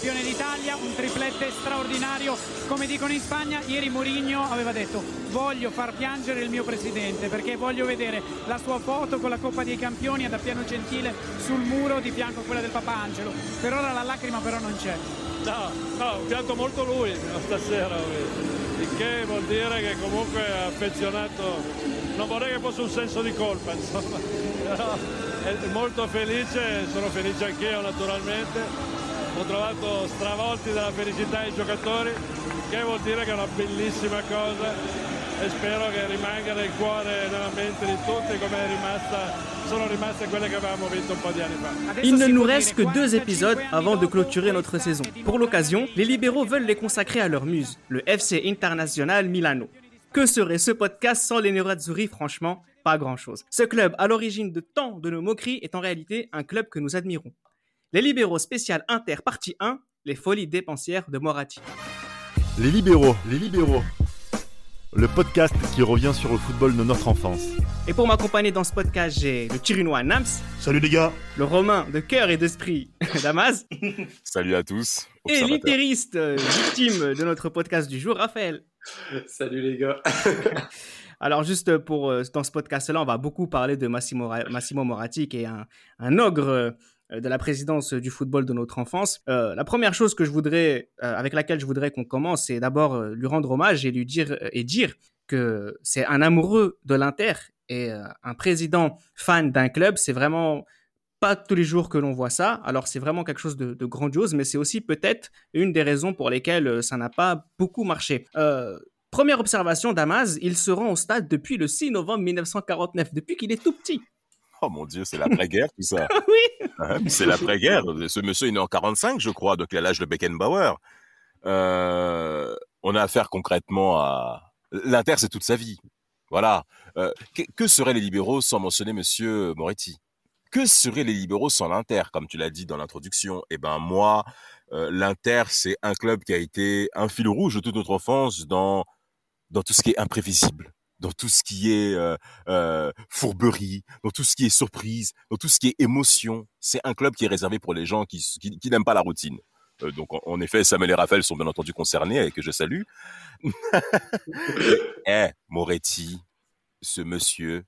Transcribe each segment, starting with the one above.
campione d'Italia, un triplette straordinario, come dicono in Spagna. Ieri Mourinho aveva detto voglio far piangere il mio presidente perché voglio vedere la sua foto con la Coppa dei Campioni ad Appiano Gentile sul muro di fianco a quella del Papa Angelo. Per ora la lacrima però non c'è. No, no, pianto molto lui stasera, il che vuol dire che comunque è affezionato, non vorrei che fosse un senso di colpa, insomma, però è molto felice, sono felice anch'io naturalmente, ho trovato stravolti dalla felicità i giocatori, che vuol dire che è una bellissima cosa e spero che rimanga nel cuore e nella mente di tutti come rimasta. Il ne nous reste que deux épisodes avant de clôturer notre saison. Pour l'occasion, les libéraux veulent les consacrer à leur muse, le FC International Milano. Que serait ce podcast sans les Nerazzurri? Franchement, pas grand-chose. Ce club, à l'origine de tant de nos moqueries, est en réalité un club que nous admirons. Les libéraux spécial Inter partie 1, les folies dépensières de Moratti. Les libéraux, les libéraux. Le podcast qui revient sur le football de notre enfance. Et pour m'accompagner dans ce podcast, j'ai le Tirinois Nams. Salut les gars. Le Romain de cœur et d'esprit Damas. Salut à tous. Et l'itériste euh, victime de notre podcast du jour, Raphaël. Salut les gars. Alors juste pour euh, dans ce podcast-là, on va beaucoup parler de Massimo, Massimo Moratti, qui est un, un ogre euh, de la présidence du football de notre enfance. Euh, la première chose que je voudrais, euh, avec laquelle je voudrais qu'on commence, c'est d'abord euh, lui rendre hommage et lui dire et dire que c'est un amoureux de l'Inter et un président fan d'un club. C'est vraiment pas tous les jours que l'on voit ça. Alors c'est vraiment quelque chose de, de grandiose, mais c'est aussi peut-être une des raisons pour lesquelles ça n'a pas beaucoup marché. première observation, Damas, il se rend au stade depuis le 6 novembre 1949, depuis qu'il est tout petit. Oh mon Dieu, c'est l'après-guerre tout ça. oui. Hein, c'est l'après-guerre. Ce monsieur est né en 45, je crois, donc il a l'âge de Beckenbauer. Euh, on a affaire concrètement à l'Inter, c'est toute sa vie. Voilà. Euh, que, que, seraient les libéraux sans mentionner Monsieur Moretti? Que seraient les libéraux sans l'Inter, comme tu l'as dit dans l'introduction? Eh ben moi, euh, l'Inter, c'est un club qui a été un fil rouge de toute notre enfance dans dans tout ce qui est imprévisible dans tout ce qui est euh, euh, fourberie, dans tout ce qui est surprise, dans tout ce qui est émotion. C'est un club qui est réservé pour les gens qui, qui, n'aiment pas la routine. Euh, donc, en, effet, Samuel et Raphaël sont bien entendu concernés et que je salue. eh, Moretti, ce monsieur,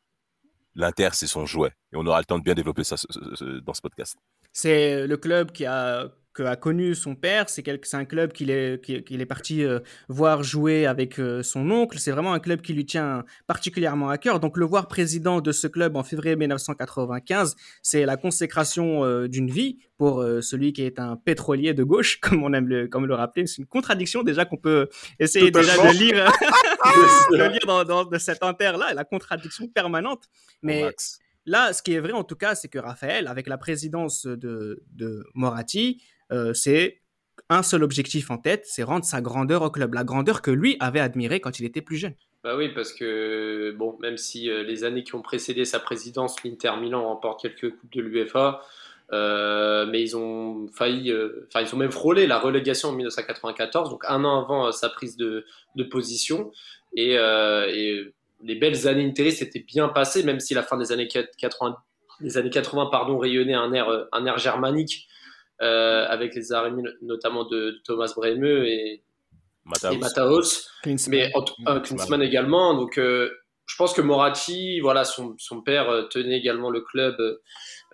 l'Inter, c'est son jouet. Et on aura le temps de bien développer ça dans ce podcast. C'est le club qui a que a connu son père. C'est un club qu'il est, parti euh, voir jouer avec euh, son oncle. C'est vraiment un club qui lui tient particulièrement à cœur. Donc le voir président de ce club en février 1995, c'est la consécration euh, d'une vie pour celui qui est un pétrolier de gauche, comme on aime le, comme le rappeler. C'est une contradiction déjà qu'on peut essayer déjà de lire, de lire dans, dans de cet inter-là, la contradiction permanente. Mais Max. Là, ce qui est vrai en tout cas, c'est que Raphaël, avec la présidence de, de Moratti, euh, c'est un seul objectif en tête, c'est rendre sa grandeur au club, la grandeur que lui avait admirée quand il était plus jeune. Bah oui, parce que bon, même si euh, les années qui ont précédé sa présidence, l'Inter Milan remporte quelques coupes de l'UEFA, euh, mais ils ont failli, enfin ils ont même frôlé la relégation en 1994, donc un an avant sa prise de, position, et, les belles années interistes étaient bien passées, même si la fin des années 80, des années 80 pardon, rayonnait un air germanique euh, avec les arrêts notamment de, de Thomas Bremeux et Mataos, et Mataos mais euh, Klinsmann également. Donc, euh, je pense que Moratti, voilà, son, son père euh, tenait également le club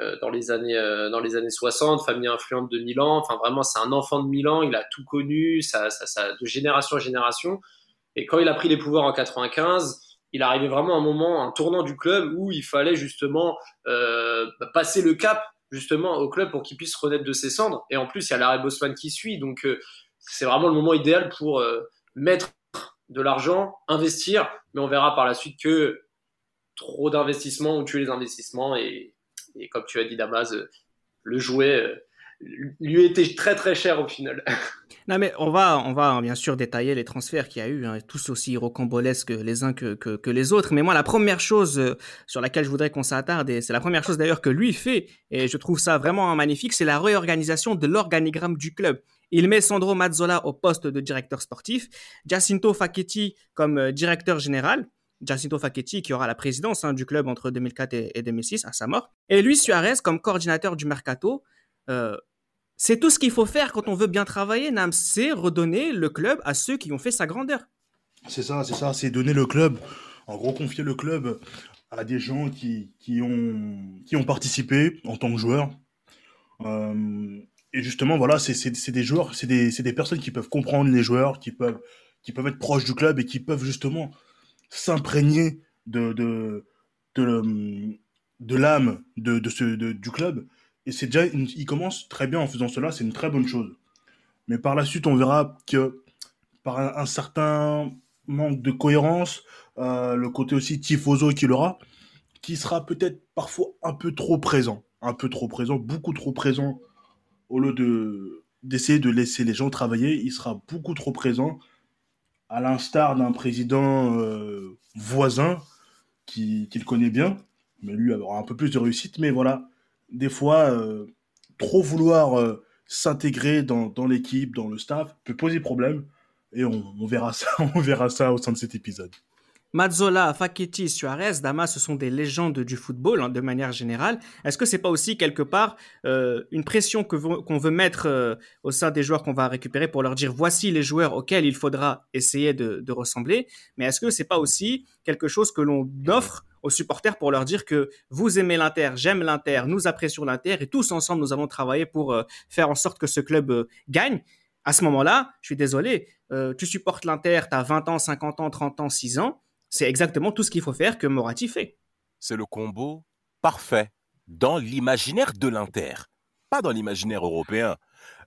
euh, dans les années dans les années 60, famille influente de Milan. Enfin, vraiment, c'est un enfant de Milan. Il a tout connu, ça, ça, ça, de génération en génération. Et quand il a pris les pouvoirs en 95 il arrivait vraiment un moment, un tournant du club où il fallait justement euh, passer le cap justement au club pour qu'il puisse renaître de ses cendres. Et en plus, il y a l'arrêt Bosman qui suit, donc euh, c'est vraiment le moment idéal pour euh, mettre de l'argent, investir, mais on verra par la suite que trop d'investissements ont tué les investissements. Et, et, comme tu as dit Damas, euh, le jouet lui était très très cher au final. Non mais on va, on va bien sûr détailler les transferts qu'il y a eu, hein, tous aussi rocambolesques les uns que, que, les autres. Mais moi, la première chose euh, sur laquelle je voudrais qu'on s'attarde, et c'est la première chose d'ailleurs que lui fait, et je trouve ça vraiment magnifique, c'est la réorganisation de l'organigramme du club. Il met Sandro Mazzola au poste de directeur sportif, Jacinto Facchetti comme euh, directeur général, Jacinto Facchetti qui aura la présidence hein, du club entre 2004 et, et 2006 à sa mort, et Luis Suarez comme coordinateur du mercato. Euh, C'est tout ce qu'il faut faire quand on veut bien travailler, Nam. C'est redonner le club à ceux qui ont fait sa grandeur. C'est ça, c'est ça. C'est donner le club, en gros, confier le club à des gens qui, qui, ont, qui ont participé en tant que joueurs. Euh, et justement, voilà, c'est des joueurs, c'est des, des, personnes qui peuvent comprendre les joueurs, qui peuvent, qui peuvent être proches du club et qui peuvent justement s'imprégner de, de, de, de l'âme de, de, du club. Et c'est déjà, il commence très bien en faisant cela, c'est une très bonne chose. Mais par la suite, on verra que par un, certain manque de cohérence, euh, le côté aussi tifoso qu'il aura, qui sera peut-être parfois un peu trop présent, un peu trop présent, beaucoup trop présent, au lieu de d'essayer de laisser les gens travailler, il sera beaucoup trop présent, à l'instar d'un président euh, voisin qu'il qui connaît bien, mais lui avoir un peu plus de réussite. Mais voilà, des fois, euh, trop vouloir euh, s'intégrer dans, l'équipe, dans le staff, peut poser problème. Et verra ça, on verra ça au sein de cet épisode. Mazzola, Facchetti, Suarez, Damas, ce sont des légendes du football hein, de manière générale. Est-ce que c'est pas aussi quelque part euh, une pression qu'on veut mettre euh, au sein des joueurs qu'on va récupérer pour leur dire voici les joueurs auxquels il faudra essayer de, ressembler? Mais est-ce que c'est pas aussi quelque chose que l'on offre aux supporters pour leur dire que vous aimez l'Inter, j'aime l'Inter, nous apprécions l'Inter et tous ensemble nous avons travaillé pour euh, faire en sorte que ce club gagne? À ce moment-là, je suis désolé, tu supportes l'Inter, tu as 20 ans, 50 ans, 30 ans, 6 ans, c'est exactement tout ce qu'il faut faire que Moratti fait. C'est le combo parfait dans l'imaginaire de l'Inter, pas dans l'imaginaire européen.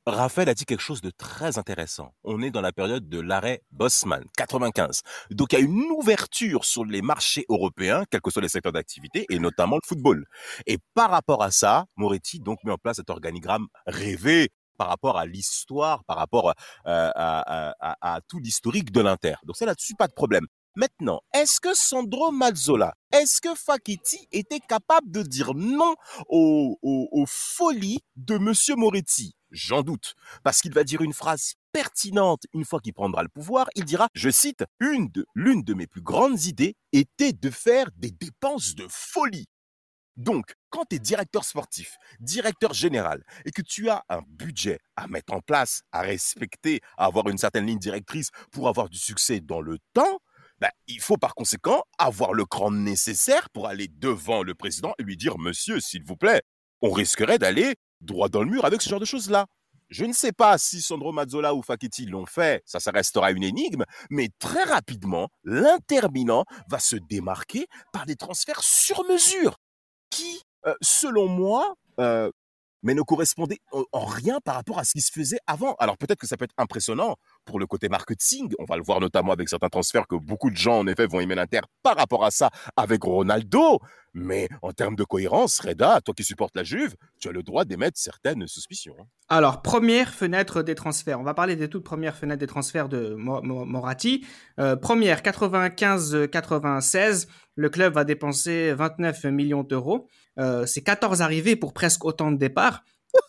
Raphaël a dit quelque chose de très intéressant. On est dans la période de l'arrêt Bosman, 95. Donc il y a une ouverture sur les marchés européens, quels que soient les secteurs d'activité, et notamment le football. Et par rapport à ça, Moretti donc met en place cet organigramme rêvé par rapport à l'histoire, par rapport euh, à, à, tout l'historique de l'Inter. Donc ça là-dessus, pas de problème. Maintenant, est-ce que Sandro Mazzola, est-ce que Fakiti était capable de dire non aux, folies de Monsieur Moretti? J'en doute, parce qu'il va dire une phrase pertinente une fois qu'il prendra le pouvoir. Il dira, je cite, l'une de mes plus grandes idées était de faire des dépenses de folie. Donc, quand tu es directeur sportif, directeur général, et que tu as un budget à mettre en place, à respecter, à avoir une certaine ligne directrice pour avoir du succès dans le temps, ben, il faut par conséquent avoir le cran nécessaire pour aller devant le président et lui dire Monsieur, s'il vous plaît, on risquerait d'aller droit dans le mur avec ce genre de choses-là. Je ne sais pas si Sandro Mazzola ou Fakiti l'ont fait, ça, ça restera une énigme, mais très rapidement, l'interminant va se démarquer par des transferts sur mesure qui, euh, selon moi, euh, mais ne correspondait en rien par rapport à ce qui se faisait avant. Alors peut-être que ça peut être impressionnant pour le côté marketing, on va le voir notamment avec certains transferts que beaucoup de gens en effet vont aimer l'Inter par rapport à ça avec Ronaldo, mais en termes de cohérence, Reda, toi qui supportes la Juve, tu as le droit d'émettre certaines suspicions. Hein. Alors, première fenêtre des transferts. On va parler des toutes premières fenêtres des transferts de Moratti. Euh, première, 95-96, le club va dépenser 29 millions d'euros. Euh, c'est 14 arrivées pour presque autant de départs.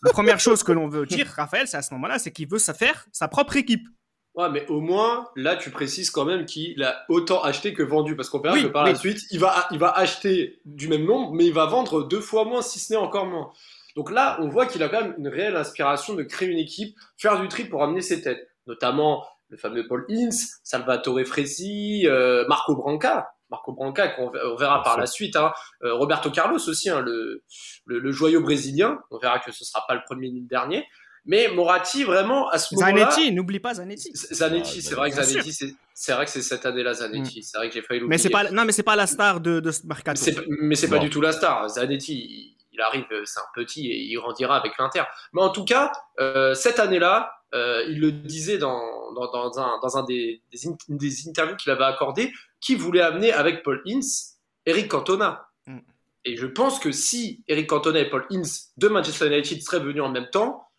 La première chose que l'on veut dire, Raphaël, c'est à ce moment-là, c'est qu'il veut ça faire sa propre équipe. Ouais, mais au moins, là, tu précises quand même qu'il a autant acheté que vendu. Parce qu'on verra que par la suite, il va, il va acheter du même nombre, mais il va vendre deux fois moins, si ce n'est encore moins. Donc là, on voit qu'il a quand même une réelle inspiration de créer une équipe, faire du tri pour amener ses têtes. Notamment le fameux Paul Ince, Salvatore Fresi, euh, Marco Branca. Marco Branca, qu'on verra par la suite. Hein. Euh, Roberto Carlos aussi, hein, le, le, le, joyau brésilien. On verra que ce sera pas le premier ni le dernier. Mais Moratti, vraiment, à ce moment-là. Zanetti, n'oublie pas Zanetti. Zanetti, ah, c'est vrai que Zanetti, c'est vrai que c'est cette année-là, Zanetti. Mm. C'est vrai que j'ai failli l'oublier. Mais c'est pas, non, mais c'est pas la star de, de ce mercato. Mais c'est pas du tout la star. Zanetti, il, arrive, c'est un petit et il grandira avec l'Inter. Mais en tout cas, euh, cette année-là, euh, il le disait dans, dans, dans un, dans un des, des, interviews qu'il avait accordé, qui voulait amener avec Paul Ince Eric Cantona. Mm. Et je pense que si Eric Cantona et Paul Ince de Manchester United seraient venus en même temps,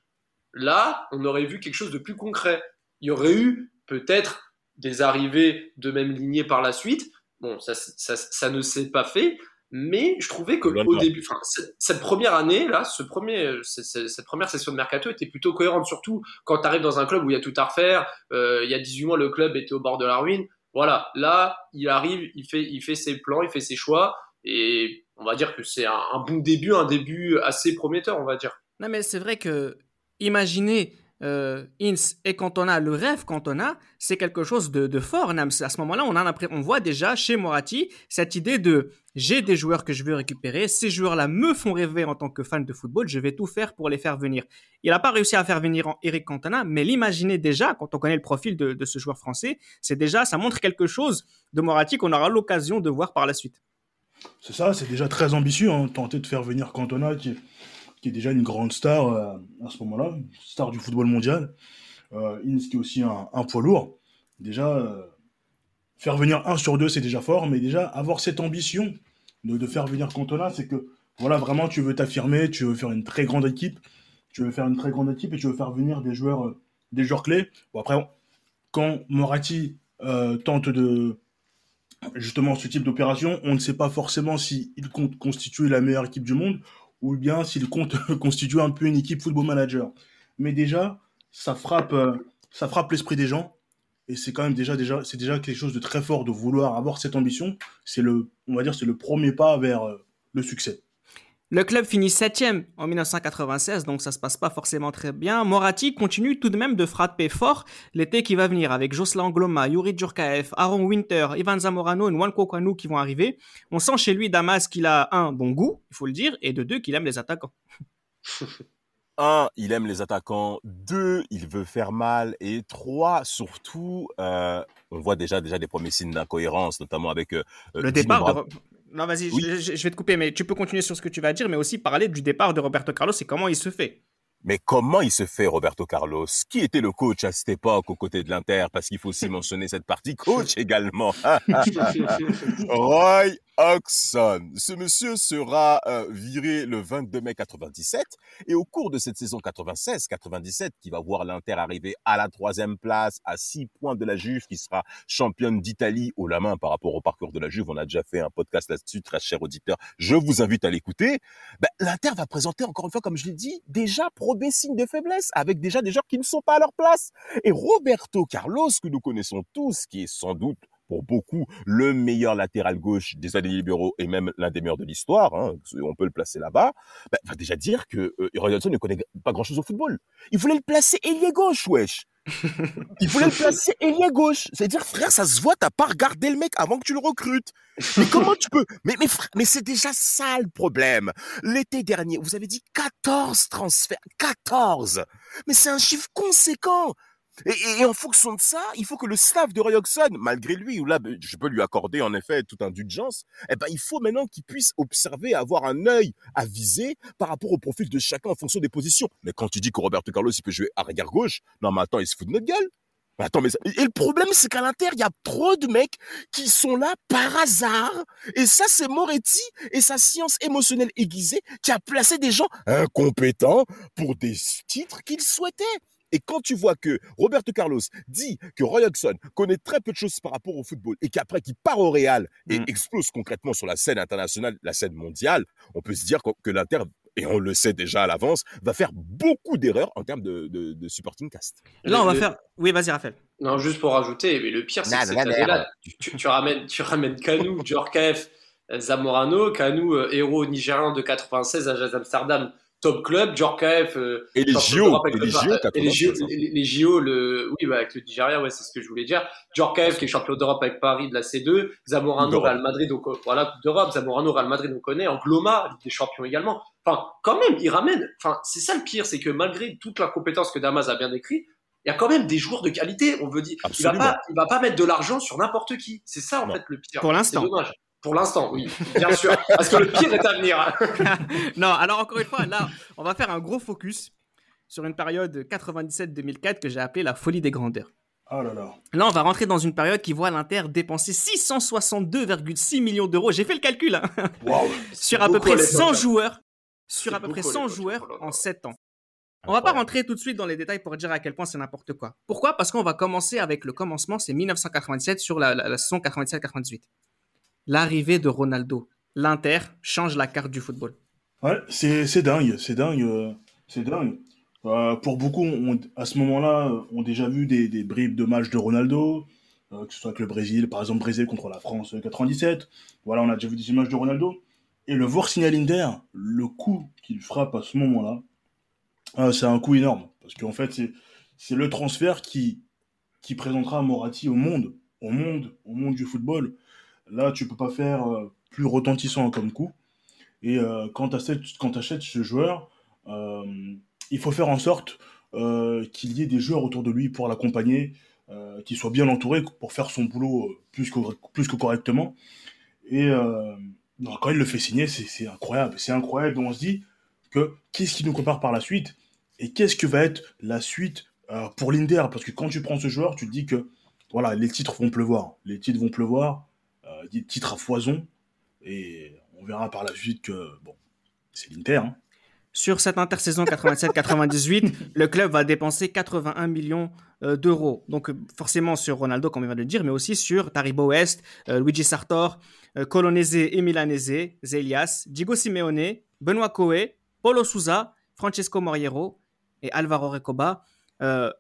Là, on aurait vu quelque chose de plus concret. Il y aurait eu peut-être des arrivées de même lignée par la suite. Bon, ça, ça, ne s'est pas fait, mais je trouvais que au début, cette première année là, ce premier, cette première session de mercato était plutôt cohérente, surtout quand tu arrives dans un club où il y a tout à refaire. Euh, il y a 18 mois, le club était au bord de la ruine. Voilà, là, il arrive, il fait, il fait ses plans, il fait ses choix, et on va dire que c'est un, un bon début, un début assez prometteur, on va dire. Non, mais c'est vrai que imaginez euh, Ince et Cantona, le rêve Cantona, c'est quelque chose de, fort. À ce moment-là, on, on voit déjà chez Moratti cette idée de j'ai des joueurs que je veux récupérer, ces joueurs-là me font rêver en tant que fan de football, je vais tout faire pour les faire venir. Il n'a pas réussi à faire venir Eric Cantona, mais l'imaginer déjà, quand on connaît le profil de, ce joueur français, c'est déjà, ça montre quelque chose de Moratti qu'on aura l'occasion de voir par la suite. C'est ça, c'est déjà très ambitieux, hein, tenter de faire venir Cantona qui est déjà une grande star euh, à ce moment-là, star du football mondial. Euh, Inns qui est aussi un, poids lourd. Déjà, euh, faire venir un sur deux, c'est déjà fort, mais déjà avoir cette ambition de, faire venir Cantona, c'est que voilà, vraiment, tu veux t'affirmer, tu veux faire une très grande équipe, tu veux faire une très grande équipe et tu veux faire venir des joueurs, des joueurs clés. Bon, après, quand Moratti tente de justement ce type d'opération, on ne sait pas forcément s'il compte constituer la meilleure équipe du monde ou bien s'il compte constituer un peu une équipe football manager. Mais déjà, ça frappe, euh, ça frappe l'esprit des gens. Et c'est quand même déjà, déjà, c'est déjà quelque chose de très fort de vouloir avoir cette ambition. C'est le, on va dire, c'est le premier pas vers euh, le succès. Le club finit septième en 1996, donc ça se passe pas forcément très bien. Moratti continue tout de même de frapper fort l'été qui va venir avec Jocelyn Gloma, Yuri Djurkaev, Aaron Winter, Ivan Zamorano et Nwanko Kwanu qui vont arriver. On sent chez lui Damas qu'il a un bon goût, il faut le dire, et de deux qu'il aime les attaquants. un, il aime les attaquants. Deux, il veut faire mal. Et trois, surtout, euh, on voit déjà déjà des premiers signes d'incohérence, notamment avec euh, le départ de, non, vas-y, je, vais te couper, mais tu peux continuer sur ce que tu vas dire, mais aussi parler du départ de Roberto Carlos et comment il se fait. Mais comment il se fait, Roberto Carlos? Qui était le coach à cette époque aux côtés de l'Inter? Parce qu'il faut aussi mentionner cette partie coach également. Roy Oxon. Ce monsieur sera euh, viré le 22 mai 97 et au cours de cette saison 96-97 qui va voir l'Inter arriver à la troisième place à six points de la Juve qui sera championne d'Italie au la main par rapport au parcours de la Juve. On a déjà fait un podcast là-dessus, très cher auditeur. Je vous invite à l'écouter. Ben, L'Inter va présenter encore une fois, comme je l'ai dit, déjà probé signe de faiblesse avec déjà des joueurs qui ne sont pas à leur place. Et Roberto Carlos, que nous connaissons tous, qui est sans doute beaucoup le meilleur latéral gauche des années libéraux et même l'un des meilleurs de l'histoire, hein, on peut le placer là-bas, bah, va déjà dire que euh, Roy ne connaît pas grand-chose au football. Il voulait le placer ailier gauche, wesh. Il voulait le placer ailier gauche. C'est-à-dire, frère, ça se voit, t'as pas regardé le mec avant que tu le recrutes. Mais comment tu peux? Mais, mais, mais c'est déjà ça le problème. L'été dernier, vous avez dit 14 transferts. 14 Mais c'est un chiffre conséquent. Et, en fonction de ça, il faut que le staff de Roy Hodgson, malgré lui, ou là, ben, je peux lui accorder en effet toute indulgence, eh ben, il faut maintenant qu'il puisse observer, avoir un œil à viser par rapport au profil de chacun en fonction des positions. Mais quand tu dis que Roberto Carlos, il peut jouer arrière gauche, non, mais attends, il se fout de notre gueule. Attends, mais et le problème, c'est qu'à l'Inter, il y a trop de mecs qui sont là par hasard. Et ça, c'est Moretti et sa science émotionnelle aiguisée qui a placé des gens incompétents pour des titres qu'il souhaitait. Et quand tu vois que Roberto Carlos dit que Roy Hodgson connaît très peu de choses par rapport au football et qu'après qu'il part au Real et mm. explose concrètement sur la scène internationale, la scène mondiale, on peut se dire que l'Inter et on le sait déjà à l'avance, va faire beaucoup d'erreurs en termes de, supporting cast. Là, on va faire. Oui, vas-y, Raphaël. Non, juste pour rajouter, mais le pire, c'est que cette année-là, tu, ramènes, tu ramènes Kanu, Djorkaeff, Zamorano, Kanu, euh, héros nigérian de 96 à Jazz Amsterdam, top club, Djorkaeff. Euh, et les JO, et les JO, les JO, le, oui, bah, avec le Nigeria, ouais, c'est ce que je voulais dire. Djorkaeff, qui est champion d'Europe avec Paris de la C2, Zamorano, Real Madrid, donc, euh, voilà, Coupe d'Europe, Zamorano, Real Madrid, on connaît, Angloma, Ligue des champions également. Enfin, quand même, il ramène, enfin, c'est ça le pire, c'est que malgré toute la compétence que Damas a bien décrit, il y a quand même des joueurs de qualité. On veut dire, il va pas, il va pas mettre de l'argent sur n'importe qui. C'est ça, en fait, le pire. Pour l'instant. Pour l'instant, oui, bien sûr. Parce que le pire est à venir. non, alors encore une fois, là, on va faire un gros focus sur une période 97-2004 que j'ai appelée la folie des grandeurs. Oh là là. Là, on va rentrer dans une période qui voit l'Inter dépenser 662,6 millions d'euros. J'ai fait le calcul. Hein. sur à peu près 100 joueurs. Sur à peu près 100 joueurs en 7 ans. On va pas rentrer tout de suite dans les détails pour dire à quel point c'est n'importe quoi. Pourquoi? Parce qu'on va commencer avec le commencement, c'est 1997 sur la, la saison 97-98 l'arrivée de Ronaldo. L'Inter change la carte du football. Ouais, c'est dingue, c'est dingue, euh, c'est dingue. Euh, pour beaucoup, à ce moment-là, ont déjà vu des, bribes de matchs de Ronaldo, euh, que ce soit avec le Brésil, par exemple Brésil contre la France 97. Voilà, on a déjà vu des images de Ronaldo. Et le voir signaler le coup qu'il frappe à ce moment-là, c'est un coup énorme. Parce qu'en fait, c'est le transfert qui, qui présentera Moratti au monde, au monde, au monde du football. Là, tu peux pas faire euh, plus retentissant comme coup. Et euh, quand tu achètes, ce joueur, euh, il faut faire en sorte qu'il y ait des joueurs autour de lui pour l'accompagner, qu'il soit bien entouré pour faire son boulot plus que, correctement. Et quand il le fait signer, c'est incroyable. C'est incroyable. on se dit que qu'est-ce qui nous prépare par la suite et qu'est-ce que va être la suite pour l'Inter? Parce que quand tu prends ce joueur, tu te dis que voilà, les titres vont pleuvoir. Les titres vont pleuvoir, des titres à foison. Et on verra par la suite que bon, c'est l'Inter. Hein. Sur cette intersaison 87-98, le club va dépenser 81 millions euh, d'euros. Donc forcément sur Ronaldo, comme on vient de le dire, mais aussi sur Taribo West, Luigi Sartor, Colonese et Milanese, Zelias, Diego Simeone, Benoît Coe, Paulo Souza, Francesco Moriero et Alvaro Recoba. Euh,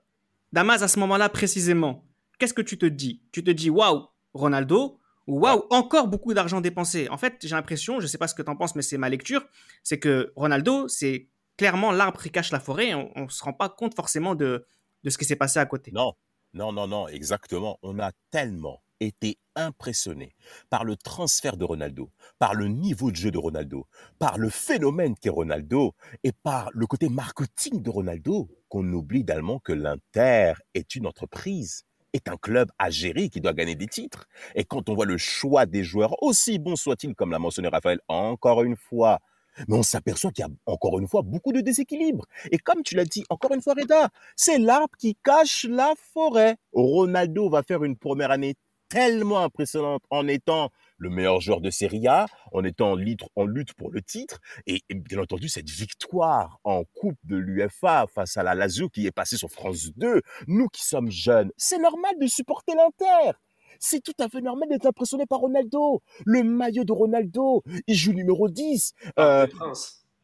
Damas, à ce moment-là précisément, qu'est-ce que tu te dis? Tu te dis waouh, Ronaldo waouh, encore beaucoup d'argent dépensé. En fait, j'ai l'impression, je ne sais pas ce que tu en penses, mais c'est ma lecture, c'est que Ronaldo, c'est clairement l'arbre qui cache la forêt. On ne se rend pas compte forcément de, ce qui s'est passé à côté. Non, non, non, non, exactement. On a tellement été impressionné par le transfert de Ronaldo, par le niveau de jeu de Ronaldo, par le phénomène qu'est Ronaldo et par le côté marketing de Ronaldo qu'on oublie d'allemand que l'Inter est une entreprise est un club à qui doit gagner des titres. Et quand on voit le choix des joueurs, aussi bons soient-ils, comme l'a mentionné Raphaël, encore une fois, mais on s'aperçoit qu'il y a encore une fois beaucoup de déséquilibre. Et comme tu l'as dit, encore une fois, Reda, c'est l'arbre qui cache la forêt. Ronaldo va faire une première année tellement impressionnante en étant le meilleur joueur de Serie A, en étant en lutte pour le titre, et, bien entendu cette victoire en Coupe de l'UFA face à la Lazio qui est passée sur France 2. Nous qui sommes jeunes, c'est normal de supporter l'Inter. C'est tout à fait normal d'être impressionné par Ronaldo. Le maillot de Ronaldo, il joue numéro 10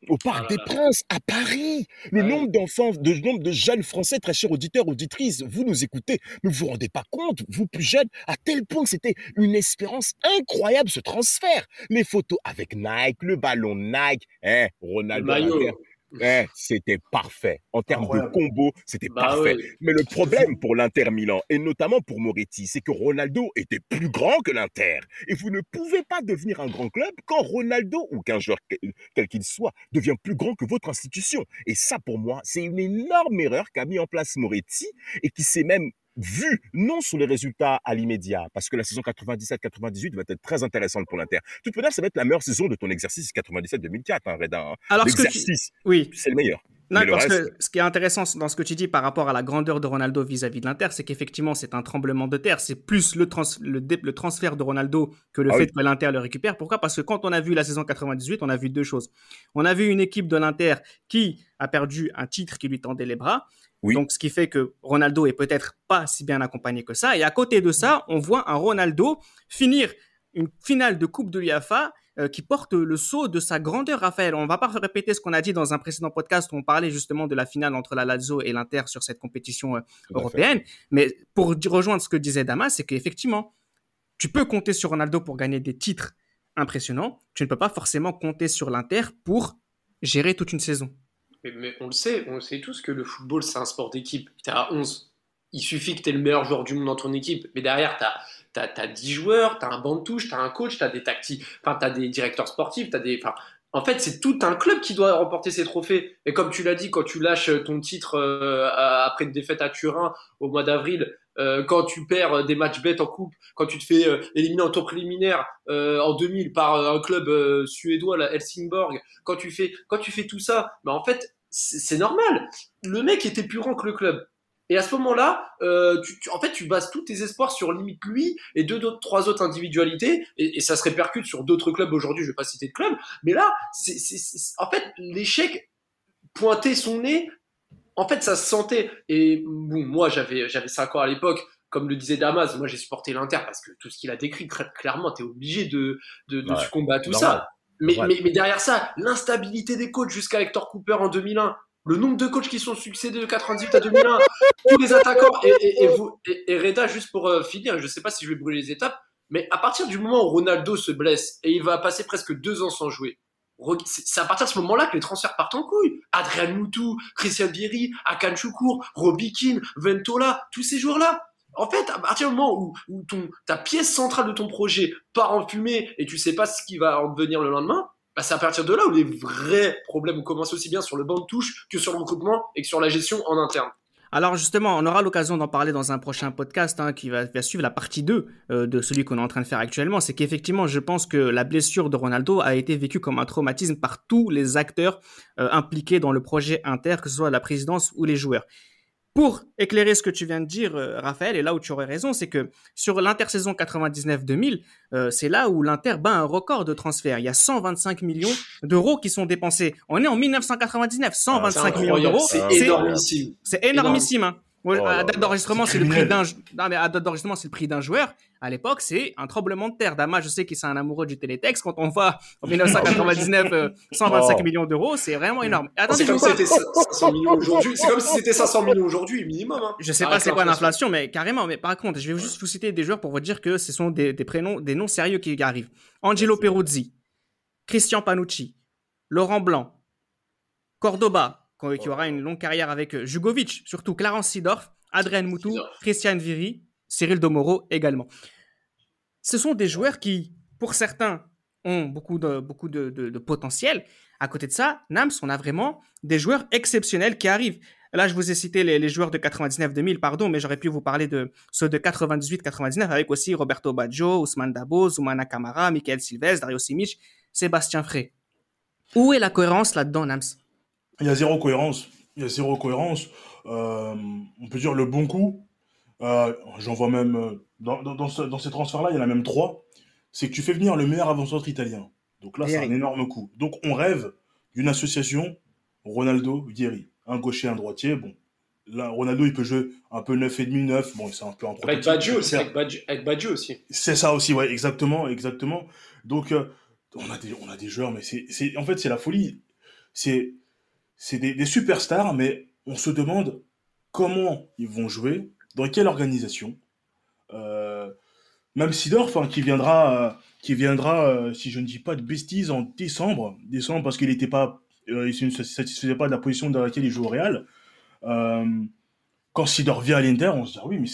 au Parc ah des Princes, à Paris. Le nombre d'enfants, de nombre de jeunes Français, très chers auditeurs, auditrices, vous nous écoutez, ne vous rendez pas compte, vous plus jeunes, à tel point que c'était une espérance incroyable ce transfert. Les photos avec Nike, le ballon Nike, hein, Ronaldo. Eh, c'était parfait. En termes de combo, c'était bah parfait. Mais le problème pour l'Inter Milan, et notamment pour Moretti, c'est que Ronaldo était plus grand que l'Inter. Et vous ne pouvez pas devenir un grand club quand Ronaldo, ou qu'un joueur quel qu'il soit, devient plus grand que votre institution. Et ça, pour moi, c'est une énorme erreur qu'a mis en place Moretti et qui s'est même vu non sur les résultats à l'immédiat, parce que la saison 97-98 va être très intéressante pour l'Inter. De toute manière, ça va être la meilleure saison de ton exercice 97-2004, hein, Reda. Hein. Alors, l'exercice, oui. c'est le meilleur. Non, parce que ce qui est intéressant dans ce que tu dis par rapport à la grandeur de Ronaldo vis-à-vis de l'Inter, c'est qu'effectivement, c'est un tremblement de terre. C'est plus le, le, transfert de Ronaldo que le ah fait que l'Inter le récupère. Pourquoi? Parce que quand on a vu la saison 98, on a vu deux choses. On a vu une équipe de l'Inter qui a perdu un titre qui lui tendait les bras. Donc, ce qui fait que Ronaldo est peut-être pas si bien accompagné que ça. Et à côté de ça, on voit un Ronaldo finir une finale de Coupe de l'UEFA euh, qui porte le sceau de sa grandeur, Raphaël. On ne va pas répéter ce qu'on a dit dans un précédent podcast où on parlait justement de la finale entre la Lazio et l'Inter sur cette compétition euh, européenne. Mais pour rejoindre ce que disait Damas, c'est qu'effectivement, tu peux compter sur Ronaldo pour gagner des titres impressionnants. Tu ne peux pas forcément compter sur l'Inter pour gérer toute une saison. Mais, on le sait, on sait tous que le football, c'est un sport d'équipe. Tu à 11. Il suffit que tu aies le meilleur joueur du monde dans ton équipe. Mais derrière, tu as, 10 joueurs, tu as un banc de touche, tu as un coach, tu as des tactiques, enfin, tu as des directeurs sportifs, tu as des. En fait, c'est tout un club qui doit remporter ses trophées. Et comme tu l'as dit, quand tu lâches ton titre euh, après une défaite à Turin au mois d'avril, euh, quand tu perds des matchs bêtes en coupe, quand tu te fais euh, éliminer en tour préliminaire en 2000 par un club suédois, la Helsingborg, quand tu fais, quand tu fais tout ça, bah en fait, c'est normal. Le mec était plus grand que le club. Et à ce moment-là, euh, tu, en fait, tu bases tous tes espoirs sur limite lui et deux, d'autres, trois autres individualités, et, ça se répercute sur d'autres clubs aujourd'hui. Je vais pas citer de club, mais là, c'est, en fait l'échec pointait son nez. En fait, ça se sentait. Et bon, moi, j'avais j'avais cinq ans à l'époque. Comme le disait Damas, moi j'ai supporté l'Inter parce que tout ce qu'il a décrit, clairement, tu es obligé de, de, de succomber à tout ça. Mais, mais, derrière ça, l'instabilité des coachs jusqu'à Hector Cooper en 2001, le nombre de coachs qui sont succédés de 98 à 2001, tous les attaquants, et, vous, et, Reda, juste pour euh, finir, je ne sais pas si je vais brûler les étapes, mais à partir du moment où Ronaldo se blesse et il va passer presque deux ans sans jouer, c'est à partir de ce moment-là que les transferts partent en couille. Adrian Moutou, Christian Vieri, Akan Choukour, Robikin, Ventola, tous ces joueurs-là. En fait, à partir du moment où, ta pièce centrale de ton projet part en fumée et tu sais pas ce qui va en devenir le lendemain, bah c'est à partir de là où les vrais problèmes commencent aussi bien sur le banc de touche que sur le recrutement et que sur la gestion en interne. Alors justement, on aura l'occasion d'en parler dans un prochain podcast hein, qui va, suivre la partie 2 euh, de celui qu'on est en train de faire actuellement. C'est qu'effectivement, je pense que la blessure de Ronaldo a été vécue comme un traumatisme par tous les acteurs euh, impliqués dans le projet Inter, que ce soit la présidence ou les joueurs pour éclairer ce que tu viens de dire, euh, Raphaël, et là où tu aurais raison, c'est que sur l'intersaison 99-2000, euh, c'est là où l'Inter bat un record de transfert. Il y a 125 millions d'euros qui sont dépensés. On est en 1999, 125 ah, millions d'euros. C'est énormissime. C'est énormissime. Hein. Oh à date d'enregistrement, c'est le prix d'un. mais à date d'enregistrement, c'est le prix d'un joueur. À l'époque, c'est un tremblement de terre. Dama, je sais qu'il est un amoureux du télétexte. Quand on voit en 1999 125 millions d'euros, c'est vraiment énorme. C'est comme si c'était 500 millions aujourd'hui. C'est comme si c'était 500 millions aujourd'hui, minimum. Hein. Je sais pas c'est quoi l'inflation, mais carrément. Mais par contre, je vais juste vous citer des joueurs pour vous dire que ce sont des, des prénoms, des noms sérieux qui arrivent. Angelo Peruzzi, Christian Panucci, Laurent Blanc, Cordoba, qui aura une longue carrière avec euh, Jugovic, surtout Clarence Sidorf, Adrien Moutou, Christian Viry, Cyril Domoro également. Ce sont des joueurs qui, pour certains, ont beaucoup de, beaucoup de, potentiel. À côté de ça, Nams, on a vraiment des joueurs exceptionnels qui arrivent. Là, je vous ai cité les, joueurs de 99-2000, pardon, mais j'aurais pu vous parler de ceux de 98-99 avec aussi Roberto Baggio, Ousmane Dabo, Zoumana Kamara, Michael Silves, Dario Simic, Sébastien Frey. Où est la cohérence là-dedans, Nams? Il y a zéro cohérence. Il y a zéro cohérence. Euh, on peut dire le bon coup. Euh, j'en vois même euh, dans, dans, ces transferts-là, il y en a même trois. C'est que tu fais venir le meilleur avant-centre italien. Donc là, c'est un énorme coup. Donc on rêve d'une association Ronaldo Vieri, un gaucher, un droitier. Bon, là, Ronaldo, il peut jouer un peu 9,5, 9. Bon, c'est un peu un Avec Baggio aussi. Avec Baggio, aussi. C'est ça aussi, ouais, exactement, exactement. Donc, on, a des, on a des joueurs, mais c'est, en fait, c'est la folie. C'est, c'est des, superstars, mais on se demande comment ils vont jouer, dans quelle organisation. Euh, même Sidorf, hein, qui viendra, euh, qui viendra euh, si je ne dis pas de bêtises, en décembre, décembre parce qu'il pas, il ne se satisfaisait pas de la position dans laquelle il joue au Real. quand Sidorf vient à l'Inter, on se dit ah oui, mais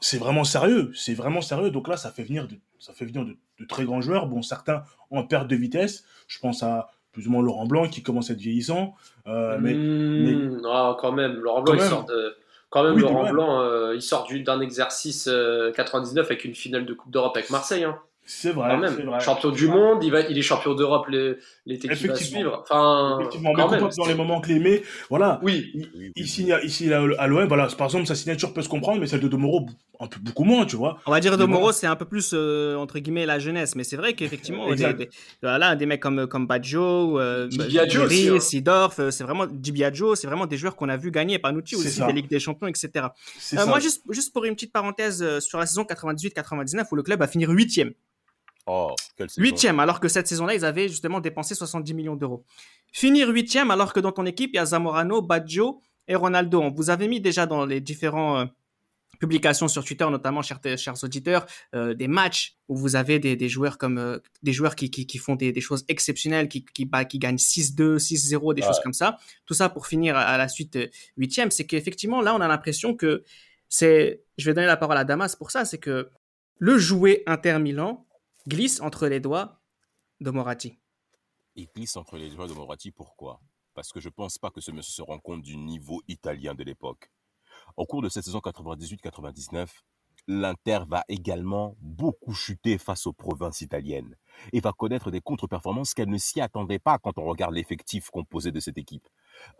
c'est vraiment sérieux, c'est vraiment sérieux. Donc là, ça fait venir de, ça fait venir de, très grands joueurs. Bon, certains en perte de vitesse. Je pense à plus ou moins Laurent Blanc qui commence à être vieillissant. Euh, mais, mmh, ah, quand même, Laurent Blanc, il sort de. Quand même, Laurent Blanc, euh, il sort d'un exercice 99 euh, avec une finale de Coupe d'Europe avec Marseille. Hein. C'est vrai, vrai, Champion du monde, il, va, il est champion d'Europe l'été qui va suivre. Enfin, Effectivement, quand même. dans les moments clés. Mais voilà, oui. il, signe ici à l'OM. Voilà, par exemple, sa signature peut se comprendre, mais celle de Domoro, un peu beaucoup moins, tu vois. On va dire Domoro, c'est un peu plus, euh, entre guillemets, la jeunesse. Mais c'est vrai qu'effectivement, des, voilà, des mecs comme, comme Baggio, euh, hein. Sidorf, euh, c'est vraiment, Dibiagio, c'est vraiment des joueurs qu'on a vu gagner. Panucci aussi, des Ligues des Champions, etc. Euh, moi, juste, juste pour une petite parenthèse sur la saison 98-99, où le club a fini huitième. Oh, Huitième, alors que cette saison-là, ils avaient justement dépensé 70 millions d'euros. Finir huitième, alors que dans ton équipe, il y a Zamorano, Baggio et Ronaldo. On vous avait mis déjà dans les différentes euh, publications sur Twitter, notamment, chers, chers auditeurs, euh, des matchs où vous avez des, joueurs comme euh, des joueurs qui, font des, choses exceptionnelles, qui, qui, qui gagnent 6-2, 6-0, des choses comme ça. Tout ça pour finir à, la suite huitième. C'est qu'effectivement, là, on a l'impression que c'est. Je vais donner la parole à Damas pour ça, c'est que le jouet Inter Milan glisse entre les doigts de Moratti. Il glisse entre les doigts de Moratti, pourquoi? Parce que je ne pense pas que ce monsieur se rend compte du niveau italien de l'époque. Au cours de cette saison 98-99, l'Inter va également beaucoup chuter face aux provinces italiennes et va connaître des contre-performances qu'elle ne s'y attendait pas quand on regarde l'effectif composé de cette équipe.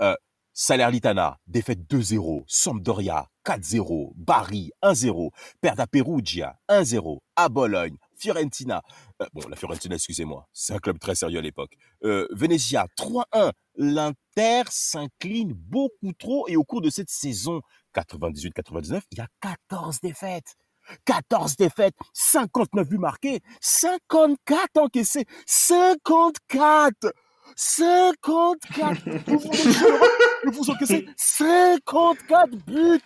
Euh, Salernitana, défaite 2-0. Sampdoria, 4-0. Bari, 1-0. Perd à Perugia, 1-0. À Bologne, Fiorentina. Euh, bon, la Fiorentina, excusez-moi, c'est un club très sérieux à l'époque. Euh, Venezia, 3-1. L'Inter s'incline beaucoup trop et au cours de cette saison 98-99, il y a 14 défaites. 14 défaites, 59 buts marqués, 54 encaissés, 54 54 Vous vous encaissez 54 buts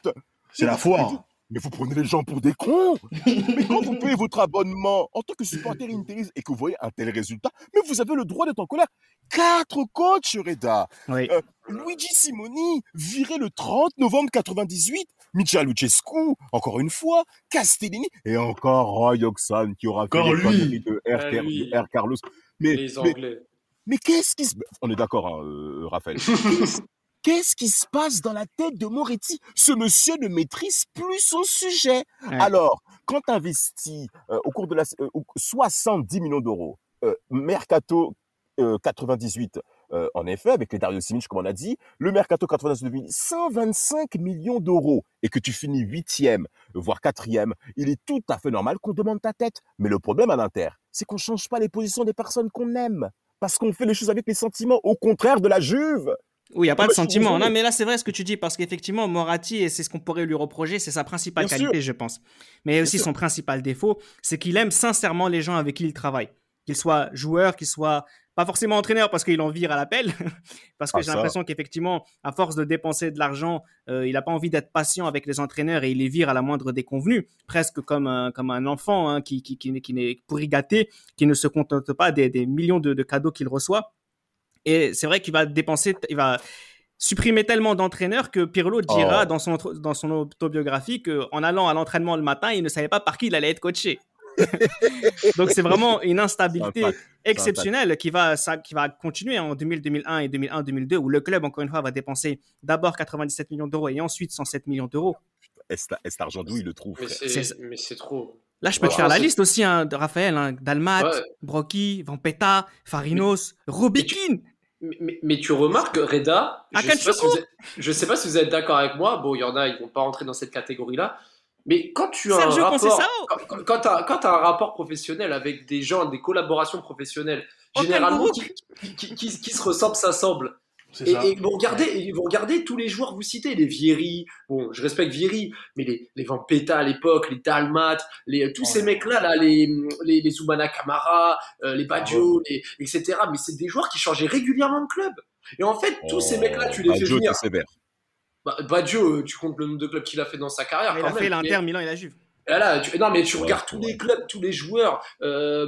C'est la foire mais vous prenez les gens pour des cons. mais quand vous payez votre abonnement en tant que supporter Interis et que vous voyez un tel résultat, mais vous avez le droit d'être en colère. Quatre coachs, Reda. Oui. Euh, Luigi Simoni, viré le 30 novembre 98. Michel Luchescu, encore une fois. Castellini et encore Roy Oxon qui aura Encore fait les lui. conneries de R, Ah. Carlos. Mais, Les mais, Anglais. mais qu'est-ce qui se... On est d'accord, hein, euh, Raphaël. Qu'est-ce- qui se passe dans la tête de Moretti? Ce monsieur ne maîtrise plus son sujet. Ouais. Alors, quand tu investis euh, au cours de la euh, au- 70 millions d'euros, euh, Mercato euh, 98, euh, en effet, avec les Dario Simic, comme on a dit, le Mercato 99, 125 millions d'euros, et que tu finis huitième, voire quatrième, il est tout à fait normal qu'on demande ta tête. Mais le problème à l'Inter, c'est qu'on change pas les positions des personnes qu'on aime, parce qu'on fait les choses avec les sentiments, au contraire de la Juve. Oui, il n'y a pas Ah de bah, sentiment. Non, mais là, c'est vrai ce que tu dis, parce qu'effectivement, Moratti, et c'est ce qu'on pourrait lui reprocher, c'est sa principale Bien qualité, je pense. Mais aussi sûr. son principal défaut, c'est qu'il aime sincèrement les gens avec qui il travaille. Qu'il soit joueur, qu'il soit pas forcément entraîneur parce qu'il en vire à l'appel, parce que Ah, j'ai l'impression qu'effectivement, à force de dépenser de l'argent, euh, il n'a pas envie d'être patient avec les entraîneurs et il les vire à la moindre déconvenue, presque comme un, comme un enfant hein, qui, qui, qui, n'est- qui n'est pourri gâté, qui ne se contente pas des, des millions de, de cadeaux qu'il reçoit. Et c'est vrai qu'il va dépenser, il va supprimer tellement d'entraîneurs que Pirlo dira Oh. dans, son, dans son autobiographie qu'en allant à l'entraînement le matin, il ne savait pas par qui il allait être coaché. Donc c'est vraiment une instabilité exceptionnelle qui va, ça, qui va continuer en 2000, 2001 et 2001-2002 où le club, encore une fois, va dépenser d'abord 97 millions d'euros et ensuite 107 millions d'euros. Est-ce est l'argent d'où il le trouve Mais C'est- mais trop. Là, je peux Ouais, te faire la liste aussi, hein, de Raphaël, hein, Dalmat, Ouais. Brocchi, Vampeta, Farinos, Robikin. Mais, tu remarques, Reda, je Akan sais, pas si vous êtes, je sais pas si vous êtes d'accord avec moi. Bon, il y en a, ils vont pas rentrer dans cette catégorie-là. Mais quand tu as un rapport, quand, quand, t'as un rapport professionnel avec des gens, des collaborations professionnelles, généralement Gourouk. qui, qui, qui, qui se ressemblent, s'assemblent. Et, ça. et vous regardez, et vous regardez tous les joueurs que vous citez, les Vieri, bon, je respecte Vieri, mais les, les Vampeta à l'époque, les Dalmat, les, tous ces Ouais. mecs-là, là, les, les, les Kamara, euh, les Baggio, les, etc. Mais c'est des joueurs qui changeaient régulièrement de club. Et en fait, tous ces mecs-là, tu les fais Baggio, venir. sévère. Bah, Baggio, euh, tu comptes le nombre de clubs qu'il a fait dans sa carrière. Il quand a même. fait Mais- l'Inter, Milan et la Juve. Et là, tu- non, mais tu Ouais, regardes tous ouais. les clubs, tous les joueurs. Euh,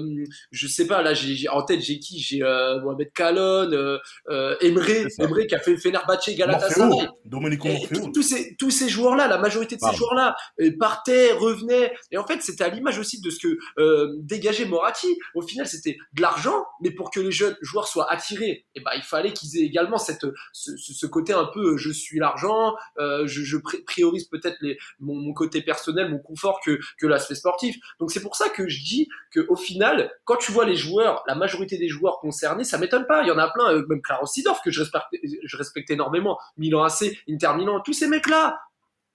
je sais pas, là, j'ai en tête, j'ai qui? J'ai euh, Mohamed Kalon, euh, euh, Emre. Emre qui a fait Fenerbahçe, Galatasaray. Domenico tous- ces, tous ces joueurs-là, la majorité de ces Pardon. joueurs-là, euh, partaient, revenaient. Et en fait, c'était à l'image aussi de ce que euh, dégageait Moratti. Au final, c'était de l'argent, mais pour que les jeunes joueurs soient attirés, et ben, il fallait qu'ils aient également cette, ce, ce- côté un peu je suis l'argent, euh, je, je pri- priorise peut-être mon, mon côté personnel, mon confort que, que l'aspect sportif. Donc c'est pour ça que je dis que au final, quand tu vois les joueurs, la majorité des joueurs concernés, ça m'étonne pas. Il y en a plein, euh, même Claro Sidorf que je respecte, je respecte énormément, Milan AC, Inter Milan, tous ces mecs-là.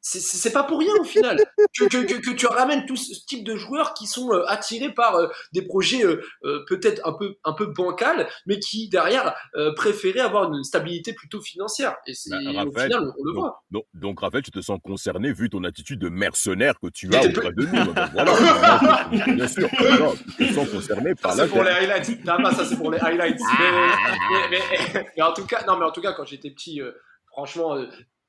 C'est- pas pour rien au final que, que, que, que tu ramènes tout ce type de joueurs qui sont euh, attirés par euh, des projets euh, peut-être un peu un peu bancals, mais qui derrière préféraient avoir une stabilité plutôt financière. Et c'est Bah, au final on, on le donc, voit. donc, donc, Raphaël, tu te sens concerné vu ton attitude de mercenaire que tu as auprès de nous. Voilà, bien sûr, non, tu te sens concerné par Ça, c'est pour les highlights. Non, non, ça c'est pour les highlights. Mais, mais- mais- mais en tout cas, non, mais en tout cas, quand j'étais petit, franchement,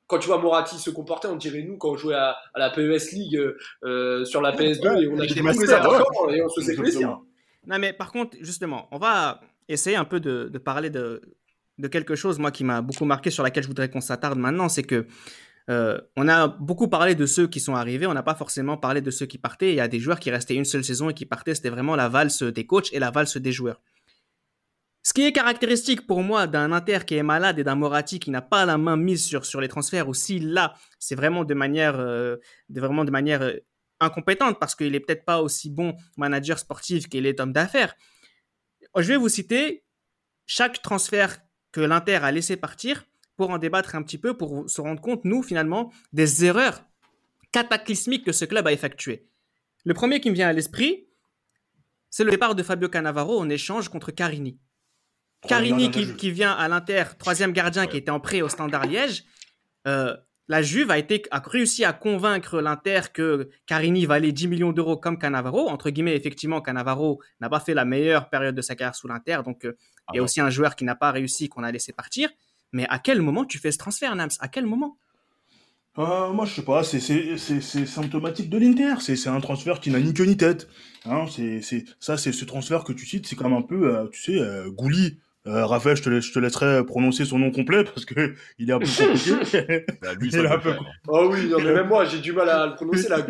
quand tu vois Moratti se comporter, on dirait nous quand on jouait à, à la PES League euh, euh, sur la PS2 et on achetait tous les attaquants et on se faisait plaisir. Non, mais par contre, justement, on va essayer un peu de, de parler de, de quelque chose, moi, qui m'a beaucoup marqué, sur laquelle je voudrais qu'on s'attarde maintenant, c'est que euh, on a beaucoup parlé de ceux qui sont arrivés, on n'a pas forcément parlé de ceux qui partaient. Il y a des joueurs qui restaient une seule saison et qui partaient, c'était vraiment la valse des coachs et la valse des joueurs. Ce qui est caractéristique pour moi d'un Inter qui est malade et d'un Moratti qui n'a pas la main mise sur, sur les transferts, ou s'il l'a, c'est vraiment de manière, euh, vraiment de manière euh, incompétente parce qu'il est peut-être pas aussi bon manager sportif qu'il est homme d'affaires. Je vais vous citer chaque transfert que l'Inter a laissé partir pour en débattre un petit peu, pour se rendre compte, nous, finalement, des erreurs cataclysmiques que ce club a effectuées. Le premier qui me vient à l'esprit, c'est le départ de Fabio Cannavaro en échange contre Carini. Carini qui, qui vient à l'Inter, troisième gardien qui était en prêt au Standard Liège. Euh, la Juve a, été, a réussi à convaincre l'Inter que Carini valait 10 millions d'euros comme Cannavaro. Entre guillemets, effectivement, Cannavaro n'a pas fait la meilleure période de sa carrière sous l'Inter. Donc, euh, Ah il y a aussi un joueur qui n'a pas réussi, qu'on a laissé partir. Mais à quel moment tu fais ce transfert, Nams? À quel moment? Euh, moi, je sais pas, c'est symptomatique de l'Inter. C'est un transfert qui n'a ni queue ni tête. Hein, c'est ça, c'est ce transfert que tu cites, c'est comme un peu, euh, tu sais, euh, Gouli. Euh, Raphaël, je te, je te laisserai prononcer son nom complet parce que il est un peu compliqué. Bah, lui, ça il est un peu... Oh oui, non, mais même moi, j'ai du mal à le prononcer, la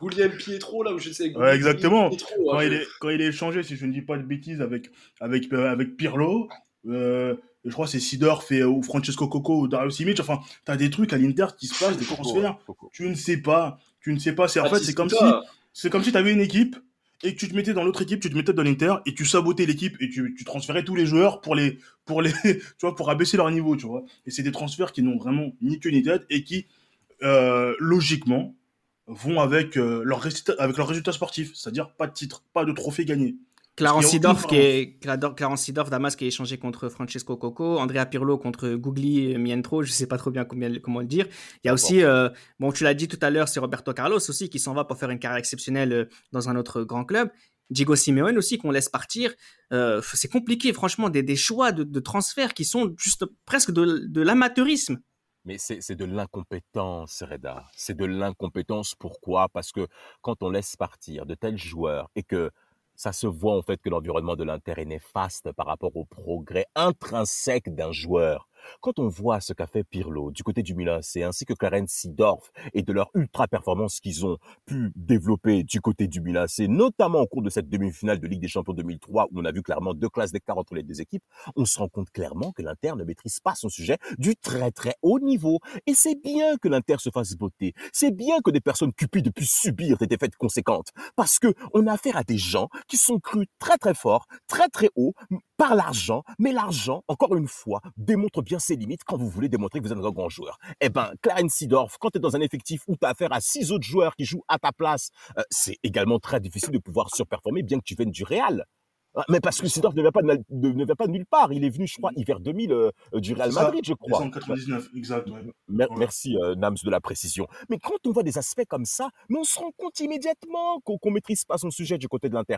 Goulien Pietro, là où je sais. Ouais, exactement. Pietro, quand, hein, il est, quand il est échangé, si je ne dis pas de bêtises, avec, avec, avec Pirlo, euh, je crois que c'est Sidorf et, ou Francesco Coco ou Dario Simic. Enfin, tu as des trucs à l'Inter qui se passent, des transferts. Tu ne sais pas. Tu ne sais pas. C'est en fait, c'est comme si, c'est comme si tu avais une équipe et tu te mettais dans l'autre équipe, tu te mettais dans l'Inter et tu sabotais l'équipe et tu, transférais tous les joueurs pour abaisser leur niveau, tu vois. Et c'est des transferts qui n'ont vraiment ni queue ni tête et qui, euh, logiquement, vont avec euh, leur résultat, avec leur résultat sportif, c'est-à-dire pas de titre, pas de trophée gagné. Clarence Sidorf, qui est, Clarence Sidorf, Damas, qui est échangé contre Francesco Coco, Andrea Pirlo contre Gougli Mientro, je sais pas trop bien comment, le dire. Il y a aussi, euh, bon, tu l'as dit tout à l'heure, c'est Roberto Carlos aussi qui s'en va pour faire une carrière exceptionnelle euh, dans un autre grand club. Diego Simeone aussi qu'on laisse partir. Euh, c'est compliqué, franchement, des, des choix de, de, transfert qui sont juste presque de, de l'amateurisme. Mais c'est de l'incompétence, Reda. C'est de l'incompétence. Pourquoi? Parce que quand on laisse partir de tels joueurs et que ça se voit en fait que l'environnement de l'Inter est néfaste par rapport au progrès intrinsèque d'un joueur. Quand on voit ce qu'a fait Pirlo du côté du Milan c'est ainsi que Clarence Sidorf et de leur ultra performance qu'ils ont pu développer du côté du Milan c'est notamment au cours de cette demi-finale de Ligue des Champions 2003 où on a vu clairement deux classes d'écart entre les deux équipes, on se rend compte clairement que l'Inter ne maîtrise pas son sujet du très très haut niveau. Et c'est bien que l'Inter se fasse botter. C'est bien que des personnes cupides puissent subir des défaites conséquentes. Parce que on a affaire à des gens qui sont crus très très forts, très très haut, par l'argent. Mais l'argent, encore une fois, démontre bien ses limites quand vous voulez démontrer que vous êtes un grand joueur. Eh ben, Clarence Sidorf, quand tu es dans un effectif où tu as affaire à six autres joueurs qui jouent à ta place, euh, c'est également très difficile de pouvoir surperformer bien que tu viennes du Real. Ah, mais parce que Sidorf ne vient pas de, ne vient pas de nulle part. Il est venu, je crois, hiver 2000 euh, du Real Madrid, je crois. 1999, exact. Merci, euh, Nams, de la précision. Mais quand on voit des aspects comme ça, mais on se rend compte immédiatement qu'on ne maîtrise pas son sujet du côté de l'Inter.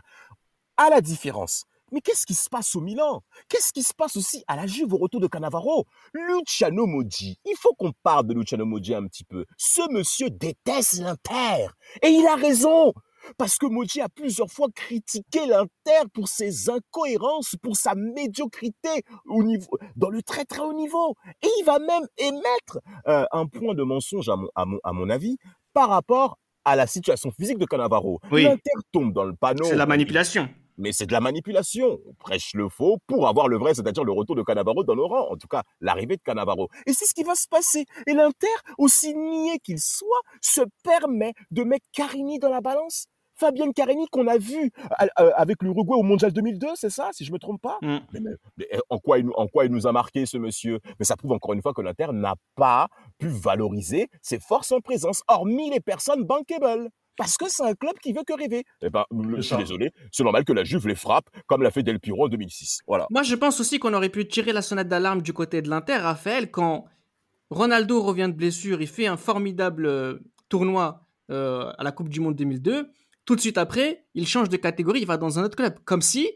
À la différence mais qu'est-ce qui se passe au Milan? Qu'est-ce qui se passe aussi à la Juve au retour de Cannavaro? Luciano Moggi. Il faut qu'on parle de Luciano Moggi un petit peu. Ce monsieur déteste l'Inter. Et il a raison parce que Moggi a plusieurs fois critiqué l'Inter pour ses incohérences, pour sa médiocrité au niveau, dans le très très haut niveau. Et il va même émettre euh, un point de mensonge, à mon, à, mon, à mon avis, par rapport à la situation physique de Cannavaro. L'Inter tombe dans le panneau. C'est la manipulation mais c'est de la manipulation. On prêche le faux pour avoir le vrai, c'est-à-dire le retour de Cannavaro dans nos rangs, en tout cas l'arrivée de Cannavaro. Et c'est ce qui va se passer. Et l'Inter, aussi niais qu'il soit, se permet de mettre Carini dans la balance. Fabienne Carini qu'on a vu euh, euh, avec l'Uruguay au Mondial 2002, c'est ça, si je me trompe pas? Mm. mais, eh, en, quoi il, en quoi il nous a marqué ce monsieur? Mais ça prouve encore une fois que l'Inter n'a pas pu valoriser ses forces en présence, hormis les personnes bankable parce que c'est un club qui veut que rêver. Eh ben, je suis désolé, c'est normal que la Juve les frappe comme l'a fait Del Piro en 2006. Voilà. Moi, je pense aussi qu'on aurait pu tirer la sonnette d'alarme du côté de l'Inter, Raphaël, quand Ronaldo revient de blessure, il fait un formidable euh, tournoi euh, à la Coupe du Monde 2002. Tout de suite après, il change de catégorie, il va dans un autre club, comme si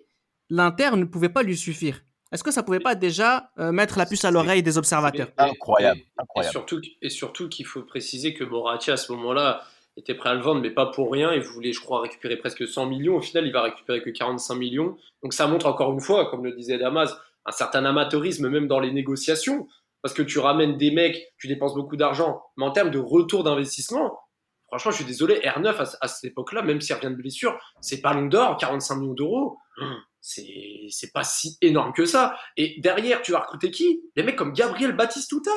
l'Inter ne pouvait pas lui suffire. Est-ce que ça pouvait pas déjà euh, mettre la puce à l'oreille des observateurs? Incroyable, incroyable. Et surtout, et surtout qu'il faut préciser que Moratti à ce moment-là était prêt à le vendre, mais pas pour rien. Il voulait, je crois, récupérer presque 100 millions. Au final, il va récupérer que 45 millions. Donc ça montre encore une fois, comme le disait Damas, un certain amateurisme même dans les négociations. Parce que tu ramènes des mecs, tu dépenses beaucoup d'argent, mais en termes de retour d'investissement, franchement, je suis désolé, R9 à, cette époque-là, même s'il revient de blessure, c'est pas long d'or, 45 millions d'euros. C'est, c'est pas si énorme que ça. Et derrière, tu vas recruter qui? Des mecs comme Gabriel Batistuta.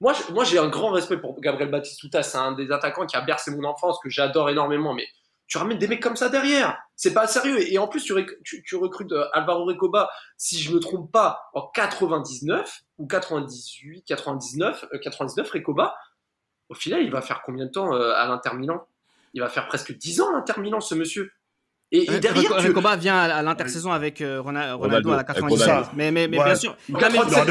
Moi, moi, j'ai un grand respect pour Gabriel Batistuta. C'est un des attaquants qui a bercé mon enfance, que j'adore énormément. Mais tu ramènes des mecs comme ça derrière. C'est pas sérieux. Et en plus, tu, tu, recrutes euh, Alvaro Recoba, si je me trompe pas, en 99 ou 98, 99, 99, Recoba. Au final, il va faire combien de temps euh, à l'Inter Milan? Il va faire presque 10 ans à l'Inter Milan, ce monsieur. Et, et derrière, vient à l'intersaison avec euh, Ronaldo, à la 97. Mais, mais, mais bien sûr. 97,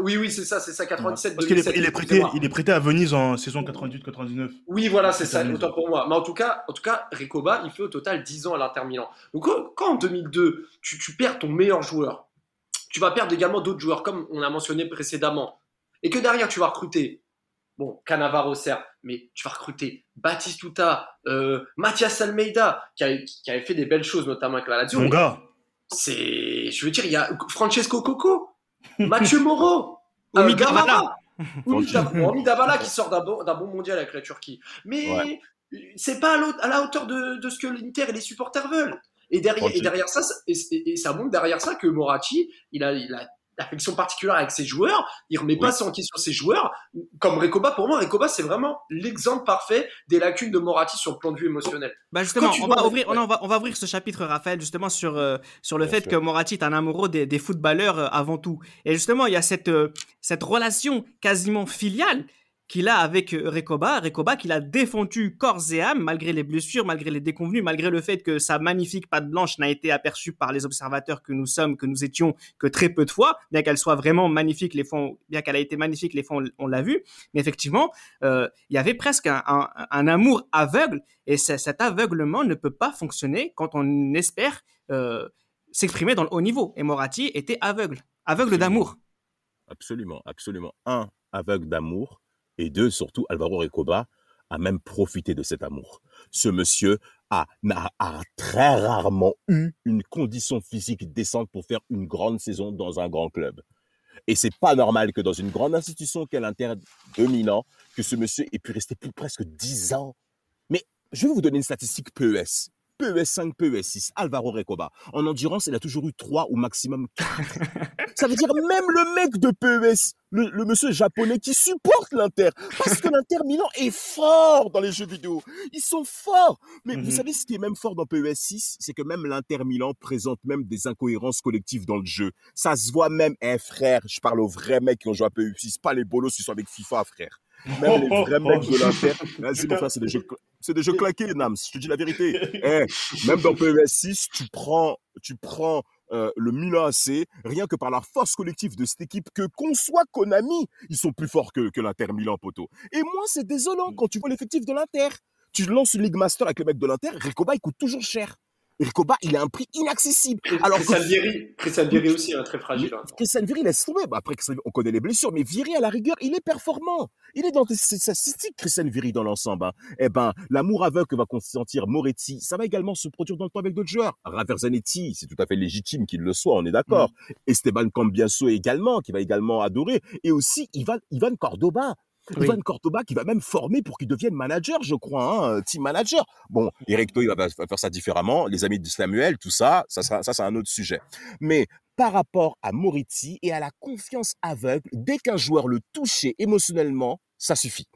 Oui, oui, c'est ça, c'est ça, 97. Parce qu'il est, il est, prêté, il est prêté à Venise en saison 98-99. Oui, voilà, c'est ça, autant pour moi. Mais en tout cas, en tout cas, Recoba, il fait au total 10 ans à l'Inter Milan. Donc quand en 2002, tu, tu perds ton meilleur joueur, tu vas perdre également d'autres joueurs, comme on a mentionné précédemment, et que derrière, tu vas recruter bon, Canavaro certes, mais tu vas recruter Batistuta, euh, Mathias Almeida, qui, avait fait des belles choses, notamment avec la Lazio. Mon gars. C'est, je veux dire, il y a Francesco Coco, Mathieu Moreau, Omi Davala. Omi Davala qui sort d'un bon, bon, mondial avec la Turquie. Mais c'est pas à, la hauteur de, de ce que l'Inter et les supporters veulent. Et derrière, et derrière ça, et, ça montre derrière ça que Moratti, il a, il a d'affection particulière avec ses joueurs. Il remet pas ça en question ses joueurs. Comme Recoba, pour moi, Recoba, c'est vraiment l'exemple parfait des lacunes de Moratti sur le plan de vue émotionnel. Bah justement, on va, ouvrir, on, va, on va ouvrir ce chapitre, Raphaël, justement sur, euh, sur le fait que Moratti est un amoureux des, des footballeurs euh, avant tout. Et justement, il y a cette, euh, cette relation quasiment filiale qu'il a avec euh, Recoba. Recoba qu'il a défendu corps et âme, malgré les blessures, malgré les déconvenus, malgré le fait que sa magnifique patte blanche n'a été aperçue par les observateurs que nous sommes, que nous étions, que très peu de fois, bien qu'elle soit vraiment magnifique, les fois, bien qu'elle a été magnifique, les fois on, l'a vu. Mais effectivement, euh, il y avait presque un, amour aveugle, et cet aveuglement ne peut pas fonctionner quand on espère euh, s'exprimer dans le haut niveau. Et Moratti était aveugle, aveugle d'amour. Absolument, absolument. Un, aveugle d'amour et deux, surtout, Alvaro Recoba a même profité de cet amour. Ce monsieur a, a, très rarement eu une condition physique décente pour faire une grande saison dans un grand club. Et c'est pas normal que dans une grande institution qu'elle l'Inter dominant, que ce monsieur ait pu rester plus presque dix ans. Mais je vais vous donner une statistique PES. PES 5, PES 6, Alvaro Recoba. En endurance, il a toujours eu 3 ou maximum 4. Ça veut dire même le mec de PES, le, monsieur japonais qui supporte l'Inter. Parce que l'Inter Milan est fort dans les jeux vidéo. Ils sont forts. Mais vous mhm. savez ce qui est même fort dans PES 6 C'est que même l'Inter Milan présente même des incohérences collectives dans le jeu. Ça se voit même, eh frère, je parle aux vrais mecs qui ont joué à PES 6, pas les bolos qui sont avec FIFA, frère. Même les vrais mecs de l'Inter. Vas-y, mon frère, c'est des jeux, c'est des jeux claqués, Nams. Je te dis la vérité. Eh, même dans PES 6, tu prends, tu prends euh, le Milan AC, rien que par la force collective de cette équipe, que conçoit Konami, ils sont plus forts que, que l'Inter Milan, poteau. Et moi, c'est désolant quand tu vois l'effectif de l'Inter. Tu lances une Ligue Master avec le mec de l'Inter, Ricoba, il coûte toujours cher. Ricoba, il a un prix inaccessible. Alors Christian Vieri, Christian Vieri aussi, hein, très fragile. Hein. Christian Vieri laisse tomber. Bah, après, on connaît les blessures, mais Vieri, à la rigueur, il est performant. Il est dans ses statistiques, Christian Vieri, dans l'ensemble. Hein. Eh ben, l'amour aveugle que va consentir Moretti, ça va également se produire dans le temps avec d'autres joueurs. Raverzanetti, c'est tout à fait légitime qu'il le soit, on est d'accord. Mm. Esteban Cambiaso également, qui va également adorer. Et aussi Ivan, Ivan Cordoba. Ivan Cordoba qui va même former pour qu'il devienne manager, je crois, hein, team manager. Bon, Eric il va faire ça différemment. Les amis de Samuel, tout ça, ça, ça c'est un autre sujet. Mais par rapport à Moretti et à la confiance aveugle, dès qu'un joueur le touchait émotionnellement, ça suffit.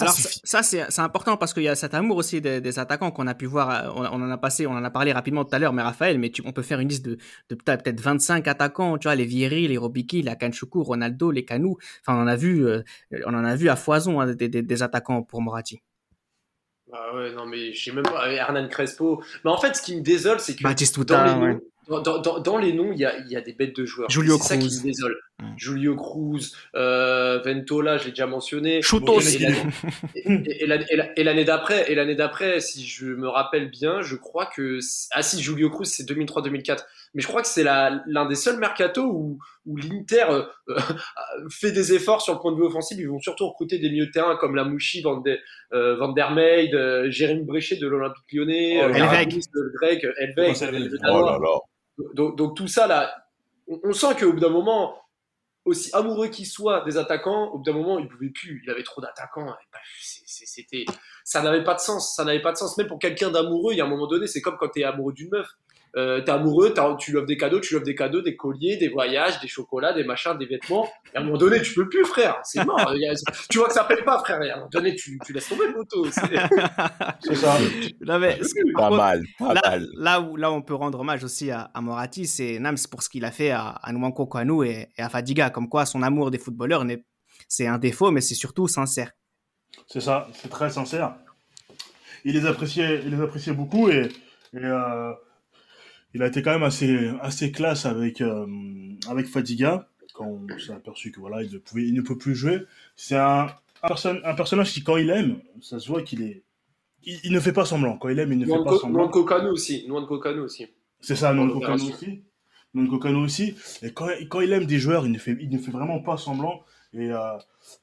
Alors ça, c'est important parce qu'il y a cet amour aussi des, attaquants qu'on a pu voir, euh, on, en a passé, on en a parlé rapidement tout à l'heure, mais Raphaël, mais on peut faire une liste de, peut-être 25 attaquants, tu vois, les Vieri, les Robiki, les Akanchoukou, Ronaldo, les Canou, enfin on en a vu, euh, on en a vu à foison hein, des, attaquants pour Moratti. Ah ouais, non mais je sais même pas, Hernan Crespo. Mais en fait, ce qui me désole, c'est que dans les, dans, les noms, il y a, des bêtes de joueurs. Julio Cruz. ça qui me désole. Julio Cruz, euh, Ventola, je l'ai déjà mentionné. Chutos. Et, l'année d'après, et l'année d'après, si je me rappelle bien, je crois que ah si Julio Cruz c'est 2003-2004, mais je crois que c'est l'un des seuls mercato où, où l'Inter euh, euh, fait des efforts sur le point de vue offensif. Ils vont surtout recruter des milieux de terrain comme Lamouchi, Van, de, Van der Meid, Jérémy Bréchet de l'Olympique Lyonnais, oh, grec, oh donc, tout ça, là, on, sent qu'au bout d'un moment, aussi amoureux qu'il soit des attaquants, au bout d'un moment, il pouvait plus. Il avait trop d'attaquants. C'était, ça n'avait pas de sens. Ça n'avait pas de sens. Même pour quelqu'un d'amoureux, il y a un moment donné, c'est comme quand tu es amoureux d'une meuf. Euh, t'es amoureux, tu lui offres des cadeaux, tu lui offres des cadeaux, des colliers, des voyages, des chocolats, des machins, des vêtements. Et à un moment donné, tu peux plus, frère. C'est mort. tu vois que ça paye pas, frère. Et à un moment donné, tu, tu laisses tomber le moto. C'est ça. pas mal, pas là, mal. Là où, là, on peut rendre hommage aussi à, à Moratti, c'est Nams pour ce qu'il a fait à, à Nwanko Kwanu et, et, à Fadiga. Comme quoi, son amour des footballeurs, c'est un défaut, mais c'est surtout sincère. C'est ça, c'est très sincère. Il les appréciait, il les appréciait beaucoup et, et euh, il a été quand même assez, assez classe avec, euh, avec Fadiga, quand on s'est aperçu que voilà, il ne, pouvait, il ne peut plus jouer. C'est un, un, personnage qui, quand il aime, ça se voit qu'il est. Il, ne fait pas semblant. Quand il aime, il ne fait pas semblant. Kokano aussi. Kokano aussi. C'est ça, Non Kokano aussi. Non Kokano aussi. Et quand, quand il aime des joueurs, il ne fait, il ne fait vraiment pas semblant. Et euh,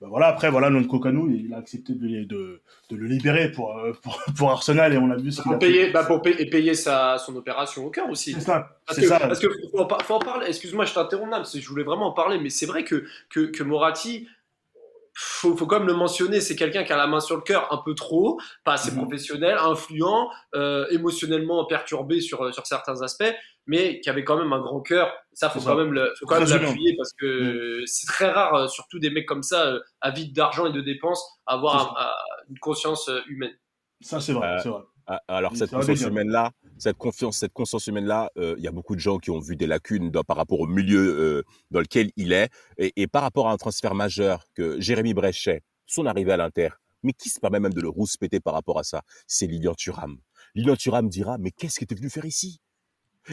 bah voilà, après, voilà, Kokanou, il a accepté de, de, de le libérer pour, euh, pour, pour, Arsenal et on a vu ce qu'il a payer, bah pour payer, et payer sa, son opération au cœur aussi. C'est ça. Parce que, ça. Parce que faut, en parler. Excuse-moi, je t'interromps, je voulais vraiment en parler, mais c'est vrai que, que, que Moratti, faut, faut quand même le mentionner, c'est quelqu'un qui a la main sur le cœur un peu trop, pas assez mhm. professionnel, influent, euh, émotionnellement perturbé sur, sur certains aspects, mais qui avait quand même un grand cœur. Ça, faut quand même le, faut quand même l'appuyer parce que mhm. c'est très rare, euh, surtout des mecs comme ça, euh, avides d'argent et de dépenses, avoir une conscience humaine. Ça, c'est vrai, c'est vrai. Alors cette conscience humaine-là, cette confiance, cette conscience humaine-là, euh, il y a beaucoup de gens qui ont vu des lacunes par rapport au milieu euh, dans lequel il est, et, par rapport à un transfert majeur que Jérémy Bréchet, son arrivée à l'Inter, mais qui se permet même de le rouspéter par rapport à ça, c'est Lilian Thuram. Lilian Thuram dira, mais qu'est-ce qu'il était venu faire ici?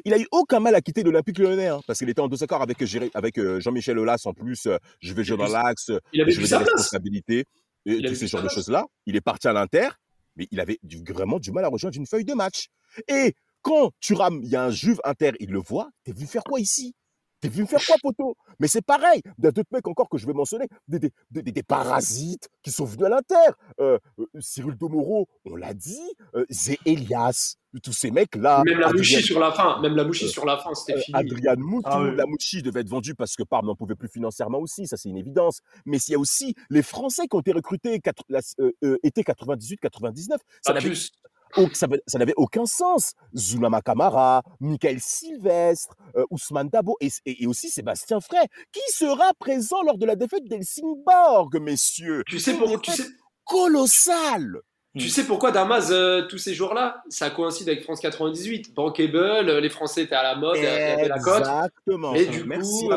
Il a eu aucun mal à quitter l'Olympique Lyonnais, hein, parce qu'il était en désaccord avec, avec euh, Jean-Michel Aulas en plus. je vais jouer dans l'axe, je vais des responsabilités, et tous ces genres de choses-là. Il est parti à l'Inter, mais il avait vraiment du mal à rejoindre une feuille de match. Et quand tu rames, il y a un Juve Inter, il le voit, t'es venu faire quoi ici? T'es venu faire quoi, poteau? Mais c'est pareil. Il y a d'autres mecs encore que je vais mentionner, des, des, des, parasites qui sont venus à l'Inter. Euh, euh, Cyril Domoro, on l'a dit. Euh, Zé Elias, tous ces mecs-là. Même la Mouchi sur la fin. Même la Mouchi sur la fin, c'était fini. Adrian Moutou, ah la Mouchi devait être vendue parce que Parme n'en pouvait plus financièrement aussi. Ça, c'est une évidence. Mais il y a aussi les Français qui ont été recrutés été 98-99. Ça n'avait ça, n'avait aucun sens. Zulama Kamara, Michael Sylvestre, euh, Ousmane Dabo et, aussi Sébastien Frey, qui sera présent lors de la défaite d'Helsingborg, messieurs? Tu sais pourquoi tu sais... Colossal tu sais pourquoi Damas, euh, tous ces jours-là, ça coïncide avec France 98. Bankable, euh, les Français étaient à la mode, il y avait la cote. Exactement. Et du Merci, coup,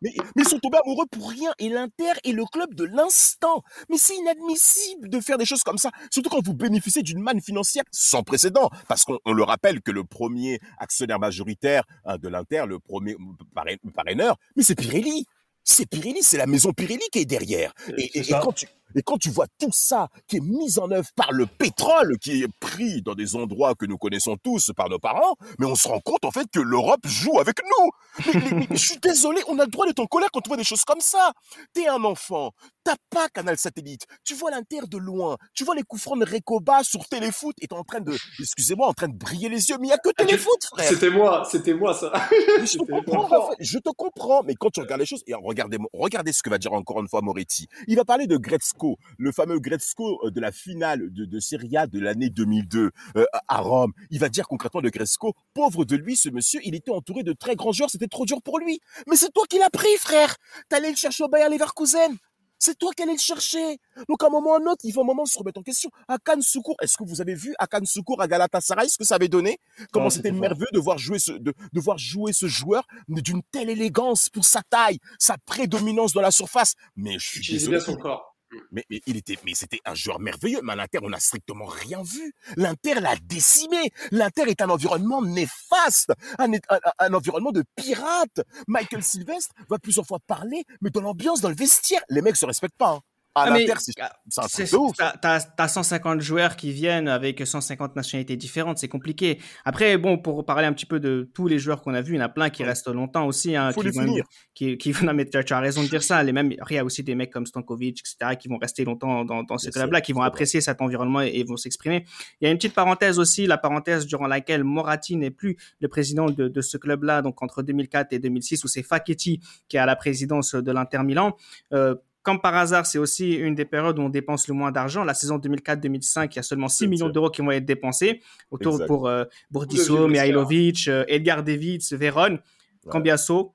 Mais, ils sont tombés amoureux pour rien. Et l'Inter est le club de l'instant. Mais c'est inadmissible de faire des choses comme ça. Surtout quand vous bénéficiez d'une manne financière sans précédent. Parce qu'on le rappelle que le premier actionnaire majoritaire hein, de l'Inter, le premier parraineur, mais c'est Pirelli. C'est Pirelli, c'est la maison Pirelli qui est derrière. et quand tu, et quand tu vois tout ça qui est mis en œuvre par le pétrole, qui est pris dans des endroits que nous connaissons tous par nos parents, mais on se rend compte en fait que l'Europe joue avec nous. Mais, je suis désolé, on a le droit d'être en colère quand on voit des choses comme ça. T'es un enfant, t'as pas Canal Satellite, tu vois l'Inter de loin, tu vois les coups francs de Recoba sur Téléfoot et t'es en train de, excusez-moi, en train de briller les yeux, mais il y a que ah, Téléfoot, frère. C'était moi, c'était moi ça. je, te comprends, je te comprends, mais quand tu regardes les choses, et regardez, regardez ce que va dire encore une fois Moretti. Il va parler de Gretzky le fameux Gretzko euh, de la finale de, de Serie A de l'année 2002 euh, à Rome. Il va dire concrètement de Gretzko, pauvre de lui, ce monsieur, il était entouré de très grands joueurs, c'était trop dur pour lui. Mais c'est toi qui l'as pris, frère. T'allais le chercher au Bayer Leverkusen. C'est toi qui allais le chercher. Donc, à un moment ou à un autre, il faut un moment se remettre en question. Akan Soukour, est-ce que vous avez vu Akan Soukour à Galatasaray, ce que ça avait donné? Comment c'était merveilleux de voir jouer ce, de, de voir jouer ce joueur d'une telle élégance pour sa taille, sa prédominance dans la surface. Mais je suis désolé. son corps. Mais, il était, mais c'était un joueur merveilleux. Mais à l'Inter, on n'a strictement rien vu. L'Inter l'a décimé. L'Inter est un environnement néfaste, un, un, environnement de pirates. Michael Sylvestre va plusieurs fois parler, mais dans l'ambiance, dans le vestiaire, les mecs se respectent pas. Hein. À ah, c'est un truc T'as 150 joueurs qui viennent avec 150 nationalités différentes, c'est compliqué. Après, bon, pour parler un petit peu de tous les joueurs qu'on a vus, il y en a plein qui restent longtemps aussi. Hein, Faut qui, vont, qui, qui vont, mais tu as raison de dire ça. Les mêmes, il y a aussi des mecs comme Stankovic, etc., qui vont rester longtemps dans, dans ce club-là, qui vont apprécier cet environnement et, vont s'exprimer. Il y a une petite parenthèse aussi, la parenthèse durant laquelle Moratti n'est plus le président de, de ce club-là, donc entre 2004 et 2006, où c'est Facchetti qui est à la présidence de l'Inter Milan. Euh, comme par hasard, c'est aussi une des périodes où on dépense le moins d'argent. La saison 2004-2005, il y a seulement 6 millions d'euros qui vont être dépensés autour pour euh, Bourdisso, Mihailovic, euh, Edgar Davids, Véron, Cambiasso.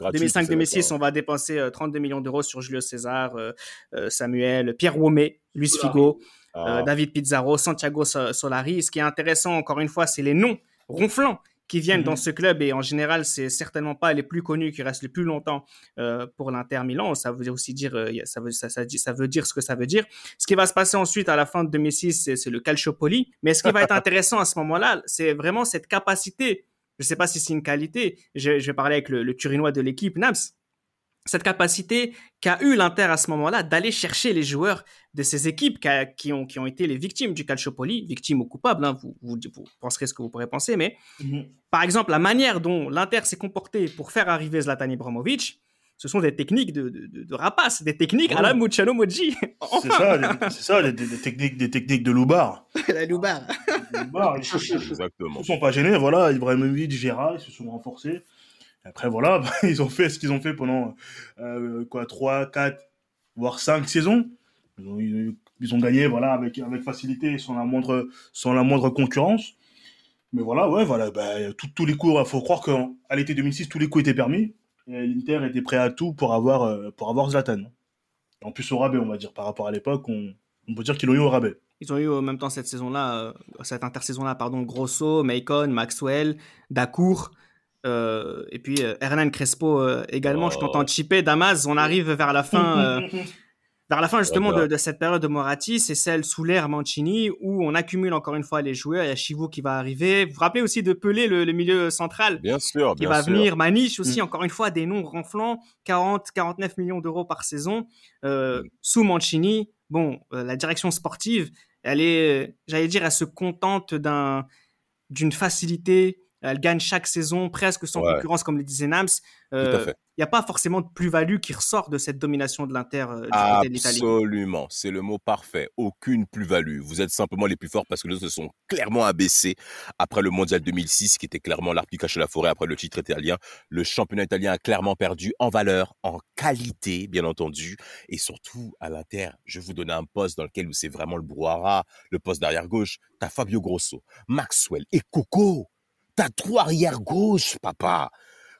2005-2006, on va dépenser 32 euh, millions d'euros sur Julio César, euh, Samuel, Pierre Womé, Luis Figo, ah. David Pizarro, Santiago Solari. Ce qui est intéressant, encore une fois, c'est les noms ronflants qui viennent dans mhm. ce club et en général c'est certainement pas les plus connus qui restent le plus longtemps euh, pour l'Inter Milan. Ça veut aussi dire euh, ça veut ça, ça, ça, veut dire ce que ça veut dire. Ce qui va se passer ensuite à la fin de 2006 c'est le Calciopoli. Mais ce qui va être intéressant à ce moment-là c'est vraiment cette capacité je sais pas si c'est une qualité je, je, vais parler avec le, le Turinois de l'équipe Nams cette capacité qu'a eu l'Inter à ce moment-là d'aller chercher les joueurs de ces équipes qui, ont, qui ont été les victimes du Calciopoli, victimes ou coupables, hein, vous, vous, penserez ce que vous pourrez penser, mais mhm. par exemple, la manière dont l'Inter s'est comporté pour faire arriver Zlatan Ibrahimovic, ce sont des techniques de, de, rapace, des techniques à la Muciano Moji. C'est ça, c'est ça, des, techniques, des techniques de loubar. la loubar. Exactement. Ils ne sont pas gênés, voilà, Ibrahimovic, Gérard, ils se sont renforcés. Après, voilà, ils ont fait ce qu'ils ont fait pendant euh, quoi, 3, 4, voire 5 saisons. Ils ont, gagné voilà, avec, avec facilité, sans la, moindre, sans la moindre concurrence. Mais voilà, ouais, voilà, bah, tous les coups, il faut croire qu'à l'été 2006, tous les coups étaient permis. L'Inter était prêt à tout pour avoir, euh, pour avoir Zlatan. En plus au rabais, on va dire, par rapport à l'époque, on, on, peut dire qu'ils l'ont eu au rabais. Ils ont eu en même temps cette saison-là, euh, cette intersaison-là, pardon, Grosso, Macon, Maxwell, Dacour. Euh, et puis Hernan Crespo également, je t'entends oh. chipper. Damas, on arrive vers la fin Vers la fin justement de, cette période de Moratti, c'est celle sous l'ère Mancini où on accumule encore une fois les joueurs. Il y a Chivou qui va arriver. Vous vous rappelez aussi de Pelé, le, milieu central? Bien sûr, qui va venir. Maniche aussi, mm. encore une fois, des noms ronflants. 40, 49 millions d'euros par saison. Euh, mm. Sous Mancini, bon, euh, la direction sportive, elle est, j'allais dire, elle se contente d'un d'une facilité elle gagne chaque saison presque sans concurrence, comme le disait Nams. Euh, il n'y a pas forcément de plus-value qui ressort de cette domination de l'Inter euh, du côté de l'Italie. Absolument, c'est le mot parfait. Aucune plus-value. Vous êtes simplement les plus forts parce que les autres se sont clairement abaissés après le Mondial 2006, qui était clairement l'arbre qui cachait la forêt après le titre italien. Le championnat italien a clairement perdu en valeur, en qualité, bien entendu, et surtout à l'Inter. Je vous donner un poste dans lequel c'est vraiment le brouhaha, le poste d'arrière gauche. T'as Fabio Grosso, Maxwell et Coco. T'as trois arrière gauche, papa.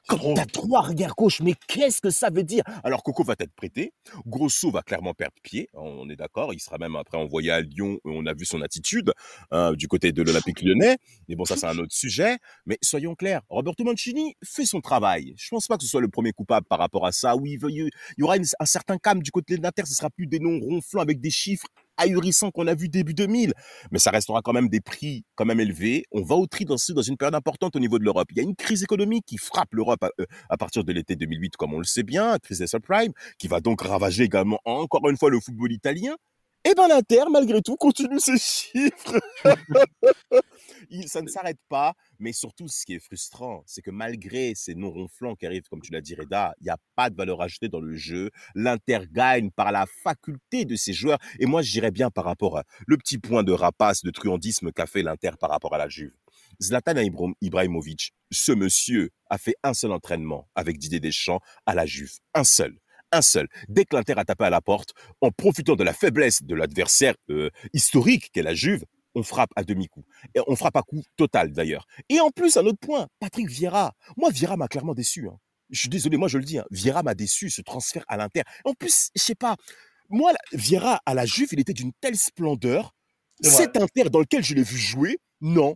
T'as trois arrière gauche, mais qu'est-ce que ça veut dire? Alors Coco va être prêté, Grosso va clairement perdre pied, on est d'accord, il sera même après envoyé à Lyon, on a vu son attitude hein, du côté de l'Olympique lyonnais, mais bon ça c'est un autre sujet, mais soyons clairs, Roberto Mancini fait son travail, je pense pas que ce soit le premier coupable par rapport à ça, oui, il y aura un certain calme du côté de l'Inter, ce sera plus des noms ronflants avec des chiffres ahurissant qu'on a vu début 2000. Mais ça restera quand même des prix quand même élevés. On va au tri dans, une période importante au niveau de l'Europe. Il y a une crise économique qui frappe l'Europe à, euh, partir de l'été 2008, comme on le sait bien, crise des subprimes, qui va donc ravager également encore une fois le football italien. Et ben l'Inter, malgré tout, continue ses chiffres. ça ne s'arrête pas, mais surtout, ce qui est frustrant, c'est que malgré ces noms ronflants qui arrivent, comme tu l'as dit, Reda, il n'y a pas de valeur ajoutée dans le jeu. L'Inter gagne par la faculté de ses joueurs. Et moi, je dirais bien par rapport à le petit point de rapace, de truandisme qu'a fait l'Inter par rapport à la Juve. Zlatan Ibrahimovic, ce monsieur a fait un seul entraînement avec Didier Deschamps à la Juve. Un seul seul. Dès que l'Inter a tapé à la porte, en profitant de la faiblesse de l'adversaire euh, historique qu'est la Juve, on frappe à demi-coup. Et on frappe à coup total d'ailleurs. Et en plus, un autre point, Patrick Vieira. Moi, Vieira m'a clairement déçu. Hein. Je suis désolé, moi je le dis, hein. Vieira m'a déçu, ce transfert à l'Inter. En plus, je sais pas, moi, Vieira à la Juve, il était d'une telle splendeur. Cet Inter dans lequel je l'ai vu jouer, non,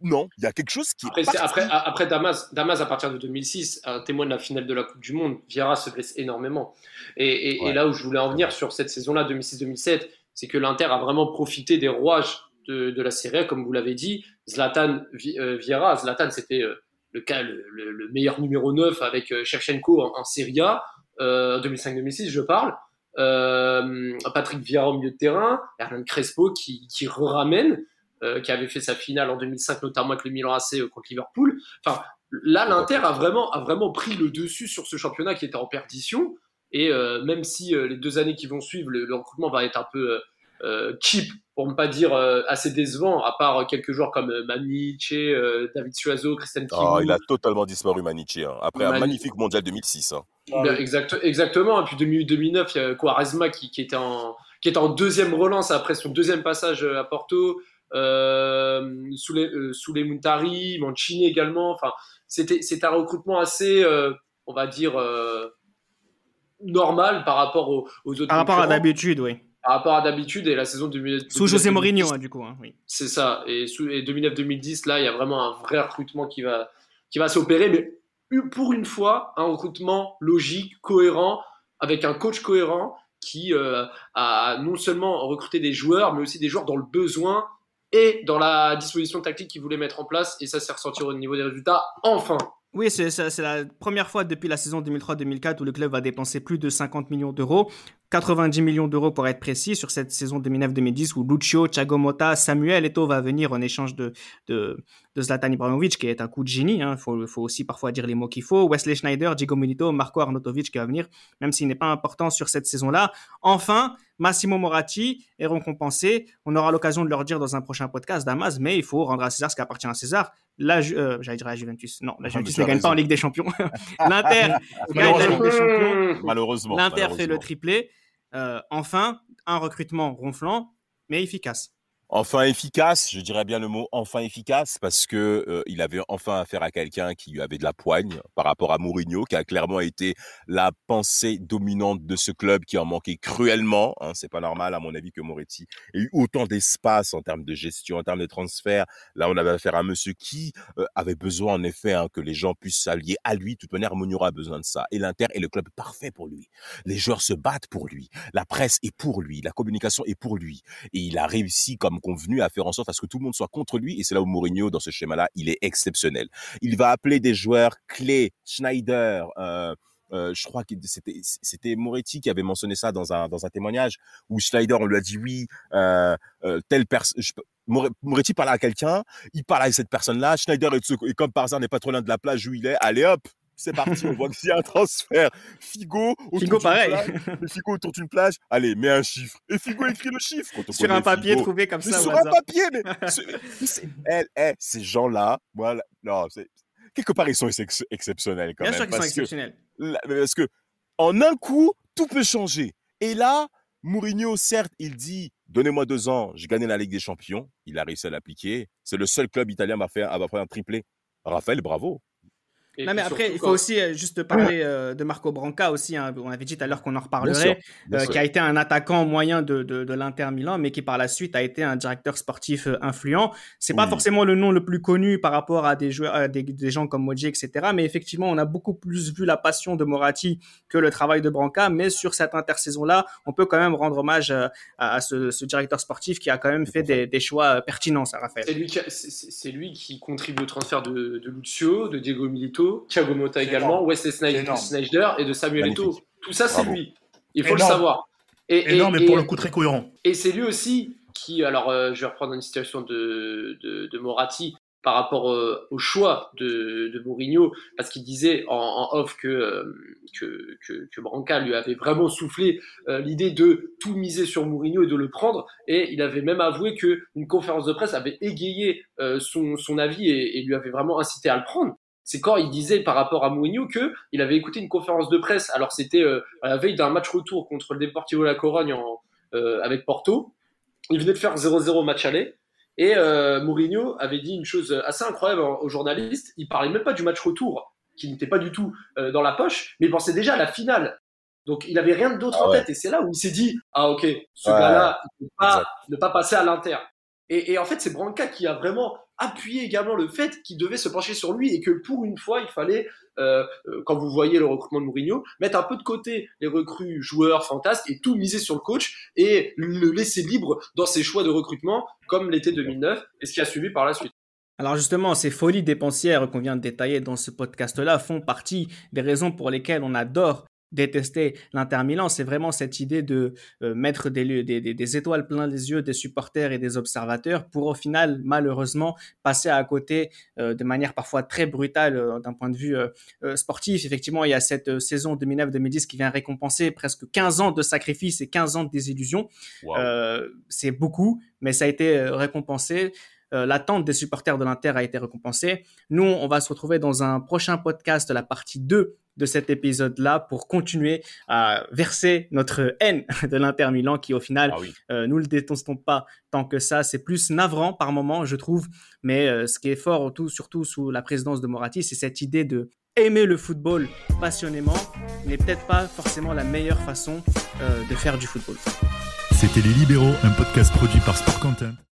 non, il y a quelque chose qui. Après, après, après, Damas, Damas, à partir de 2006, un témoin de la finale de la Coupe du Monde, Vieira se blesse énormément. Et, là où je voulais en venir sur cette saison-là, 2006-2007, c'est que l'Inter a vraiment profité des rouages de, la Serie comme vous l'avez dit. Zlatan euh, Vieira, Zlatan, c'était euh, le, cas, le, meilleur numéro 9 avec euh, Shevchenko en, Serie A, 2005-2006, je parle. Patrick Vieira au milieu de terrain, Hernan Crespo qui, qui ramène. Euh, qui avait fait sa finale en 2005, notamment avec le Milan AC euh, contre Liverpool. Enfin, là, l'Inter a vraiment, a vraiment pris le dessus sur ce championnat qui était en perdition. Et euh, même si les deux années qui vont suivre, le, recrutement va être un peu cheap, pour ne pas dire assez décevant, à part quelques joueurs comme Maniche, David Suazo, Christian Ah, il a totalement disparu Maniche, hein. après un magnifique mondial 2006. Hein. exact, exactement. Et puis 2009, il y a Quaresma qui, qui, était en, qui était en deuxième relance après son deuxième passage à Porto euh, sous les euh, sous les Muntari, Mancini également. Enfin, c'était c'est un recrutement assez, euh, on va dire, normal par rapport aux, autres. Par rapport à d'habitude, oui. Par rapport à d'habitude et la saison 2000, sous José Mourinho, hein, du coup, hein, oui. C'est ça. Et, sous, et 2009-2010, là, il y a vraiment un vrai recrutement qui va qui va s'opérer, mais pour une fois, un recrutement logique, cohérent, avec un coach cohérent qui a non seulement recruté des joueurs, mais aussi des joueurs dans le besoin et dans la disposition tactique qu'ils voulaient mettre en place. Et ça s'est ressenti au niveau des résultats, enfin. Oui, c'est la première fois depuis la saison 2003-2004 où le club va dépenser plus de 50 millions d'euros 90 millions d'euros pour être précis sur cette saison 2009-2010 où Lucio, Thiago Motta, Samuel Eto'o va venir en échange de, de, de Zlatan Ibrahimovic qui est un coup de génie. Il hein. faut, faut, aussi parfois dire les mots qu'il faut. Wesley Schneider, Diego Milito, Marco Arnautovic qui va venir, même s'il n'est pas important sur cette saison-là. Enfin, Massimo Moratti est récompensé. On aura l'occasion de leur dire dans un prochain podcast, Damas, mais il faut rendre à César ce qui appartient à César. La, euh, j'allais dire la Juventus. Non, la Juventus ne gagne pas en Ligue des Champions. L'Inter gagne la Ligue des Champions. Malheureusement. L'Inter fait le triplé. Euh, enfin, un recrutement ronflant, mais efficace enfin efficace, je dirais bien le mot enfin efficace parce que euh, il avait enfin affaire à quelqu'un qui avait de la poigne par rapport à Mourinho, qui a clairement été la pensée dominante de ce club qui en manquait cruellement. Hein, c'est pas normal à mon avis que Moretti ait eu autant d'espace en termes de gestion, en termes de transfert. Là, on avait affaire à monsieur qui euh, avait besoin en effet hein, que les gens puissent s'allier à lui. De toute manière, Mourinho a besoin de ça. Et l'Inter est le club parfait pour lui. Les joueurs se battent pour lui. La presse est pour lui. La communication est pour lui. Et il a réussi comme convenu à faire en sorte à ce que tout le monde soit contre lui. Et c'est là où Mourinho, dans ce schéma-là, il est exceptionnel. Il va appeler des joueurs clés, Schneider, euh, euh, je crois que c'était c'était Moretti qui avait mentionné ça dans un dans un témoignage où Schneider on lui a dit oui euh, euh telle personne Moretti parlait à quelqu'un il parle à cette personne là Schneider est, et comme par hasard n'est pas trop loin de la plage où il est allez hop c'est parti, on voit qu'il y a un transfert. Figo, Figo pareil. Figo autour d'une plage, allez, mets un chiffre. Et Figo écrit le chiffre. sur un papier trouvé comme ça. Sur un papier, mais elle, elle, ces gens-là, voilà, non, quelque part ils sont exceptionnels quand Bien même. sûr qu'ils sont exceptionnels. parce que en un coup, tout peut changer. Et là, Mourinho, certes, il dit Donnez-moi deux ans, j'ai gagné la Ligue des Champions. Il a réussi à l'appliquer. C'est le seul club italien à faire, à faire un triplé. Raphaël, bravo non, mais après, il faut aussi euh, juste parler euh, de Marco Branca aussi. Hein. On avait dit tout à l'heure qu'on en reparlerait, euh, qui a été un attaquant moyen de, de, de l'Inter Milan, mais qui par la suite a été un directeur sportif influent. C'est pas forcément le nom le plus connu par rapport à des joueurs, des, des, gens comme Moji, etc. Mais effectivement, on a beaucoup plus vu la passion de Moratti que le travail de Branca. Mais sur cette intersaison-là, on peut quand même rendre hommage à, ce, ce, directeur sportif qui a quand même fait des, des, choix pertinents, ça, Raphaël. C'est lui, qui, lui qui contribue au transfert de, de Lucio, de Diego Milito Thiago Motta également, Wesley Snyder et de Samuel Eto'o. Tout ça, c'est lui. Il faut le savoir. Et, énorme, mais pour le coup très cohérent. Et c'est lui aussi qui, alors euh, je vais reprendre une situation de, de, de Moratti par rapport euh, au choix de, de Mourinho, parce qu'il disait en, off que, euh, que, que, que, Branca lui avait vraiment soufflé l'idée de tout miser sur Mourinho et de le prendre, et il avait même avoué qu'une conférence de presse avait égayé son, son avis et, et, lui avait vraiment incité à le prendre c'est quand il disait par rapport à Mourinho que il avait écouté une conférence de presse. Alors c'était euh, à la veille d'un match retour contre le Deportivo La Corogne en, euh, avec Porto. Il venait de faire 0-0 match aller. Et euh, Mourinho avait dit une chose assez incroyable aux journalistes. Il parlait même pas du match retour, qui n'était pas du tout dans la poche, mais il pensait déjà à la finale. Donc il avait rien d'autre ah en tête. Et c'est là où il s'est dit ah ok, ce gars-là, il ne peut pas ne pas passer à l'Inter. Et, et, en fait, c'est Branca qui a vraiment appuyer également le fait qu'il devait se pencher sur lui et que pour une fois, il fallait, euh, euh, quand vous voyez le recrutement de Mourinho, mettre un peu de côté les recrues joueurs fantasques et tout miser sur le coach et le laisser libre dans ses choix de recrutement comme l'été 2009 et ce qui a suivi par la suite. Alors justement, ces folies dépensières qu'on vient de détailler dans ce podcast-là font partie des raisons pour lesquelles on adore détester l'Inter Milan, c'est vraiment cette idée de euh, mettre des, des, des, étoiles plein les yeux des supporters et des observateurs pour au final, malheureusement, passer à côté euh, de manière parfois très brutale euh, d'un point de vue sportif. Effectivement, il y a cette saison 2009-2010 qui vient récompenser presque 15 ans de sacrifices et 15 ans de désillusions. c'est beaucoup, mais ça a été récompensé. L'attente des supporters de l'Inter a été récompensée. Nous, on va se retrouver dans un prochain podcast, la partie 2 de cet épisode-là pour continuer à verser notre haine de l'Inter Milan qui au final ah euh, nous le détestons pas tant que ça. C'est plus navrant par moment je trouve. Mais euh, ce qui est fort tout, surtout sous la présidence de Moratti c'est cette idée de aimer le football passionnément n'est peut-être pas forcément la meilleure façon euh, de faire du football. C'était les libéraux un podcast produit par Sport Content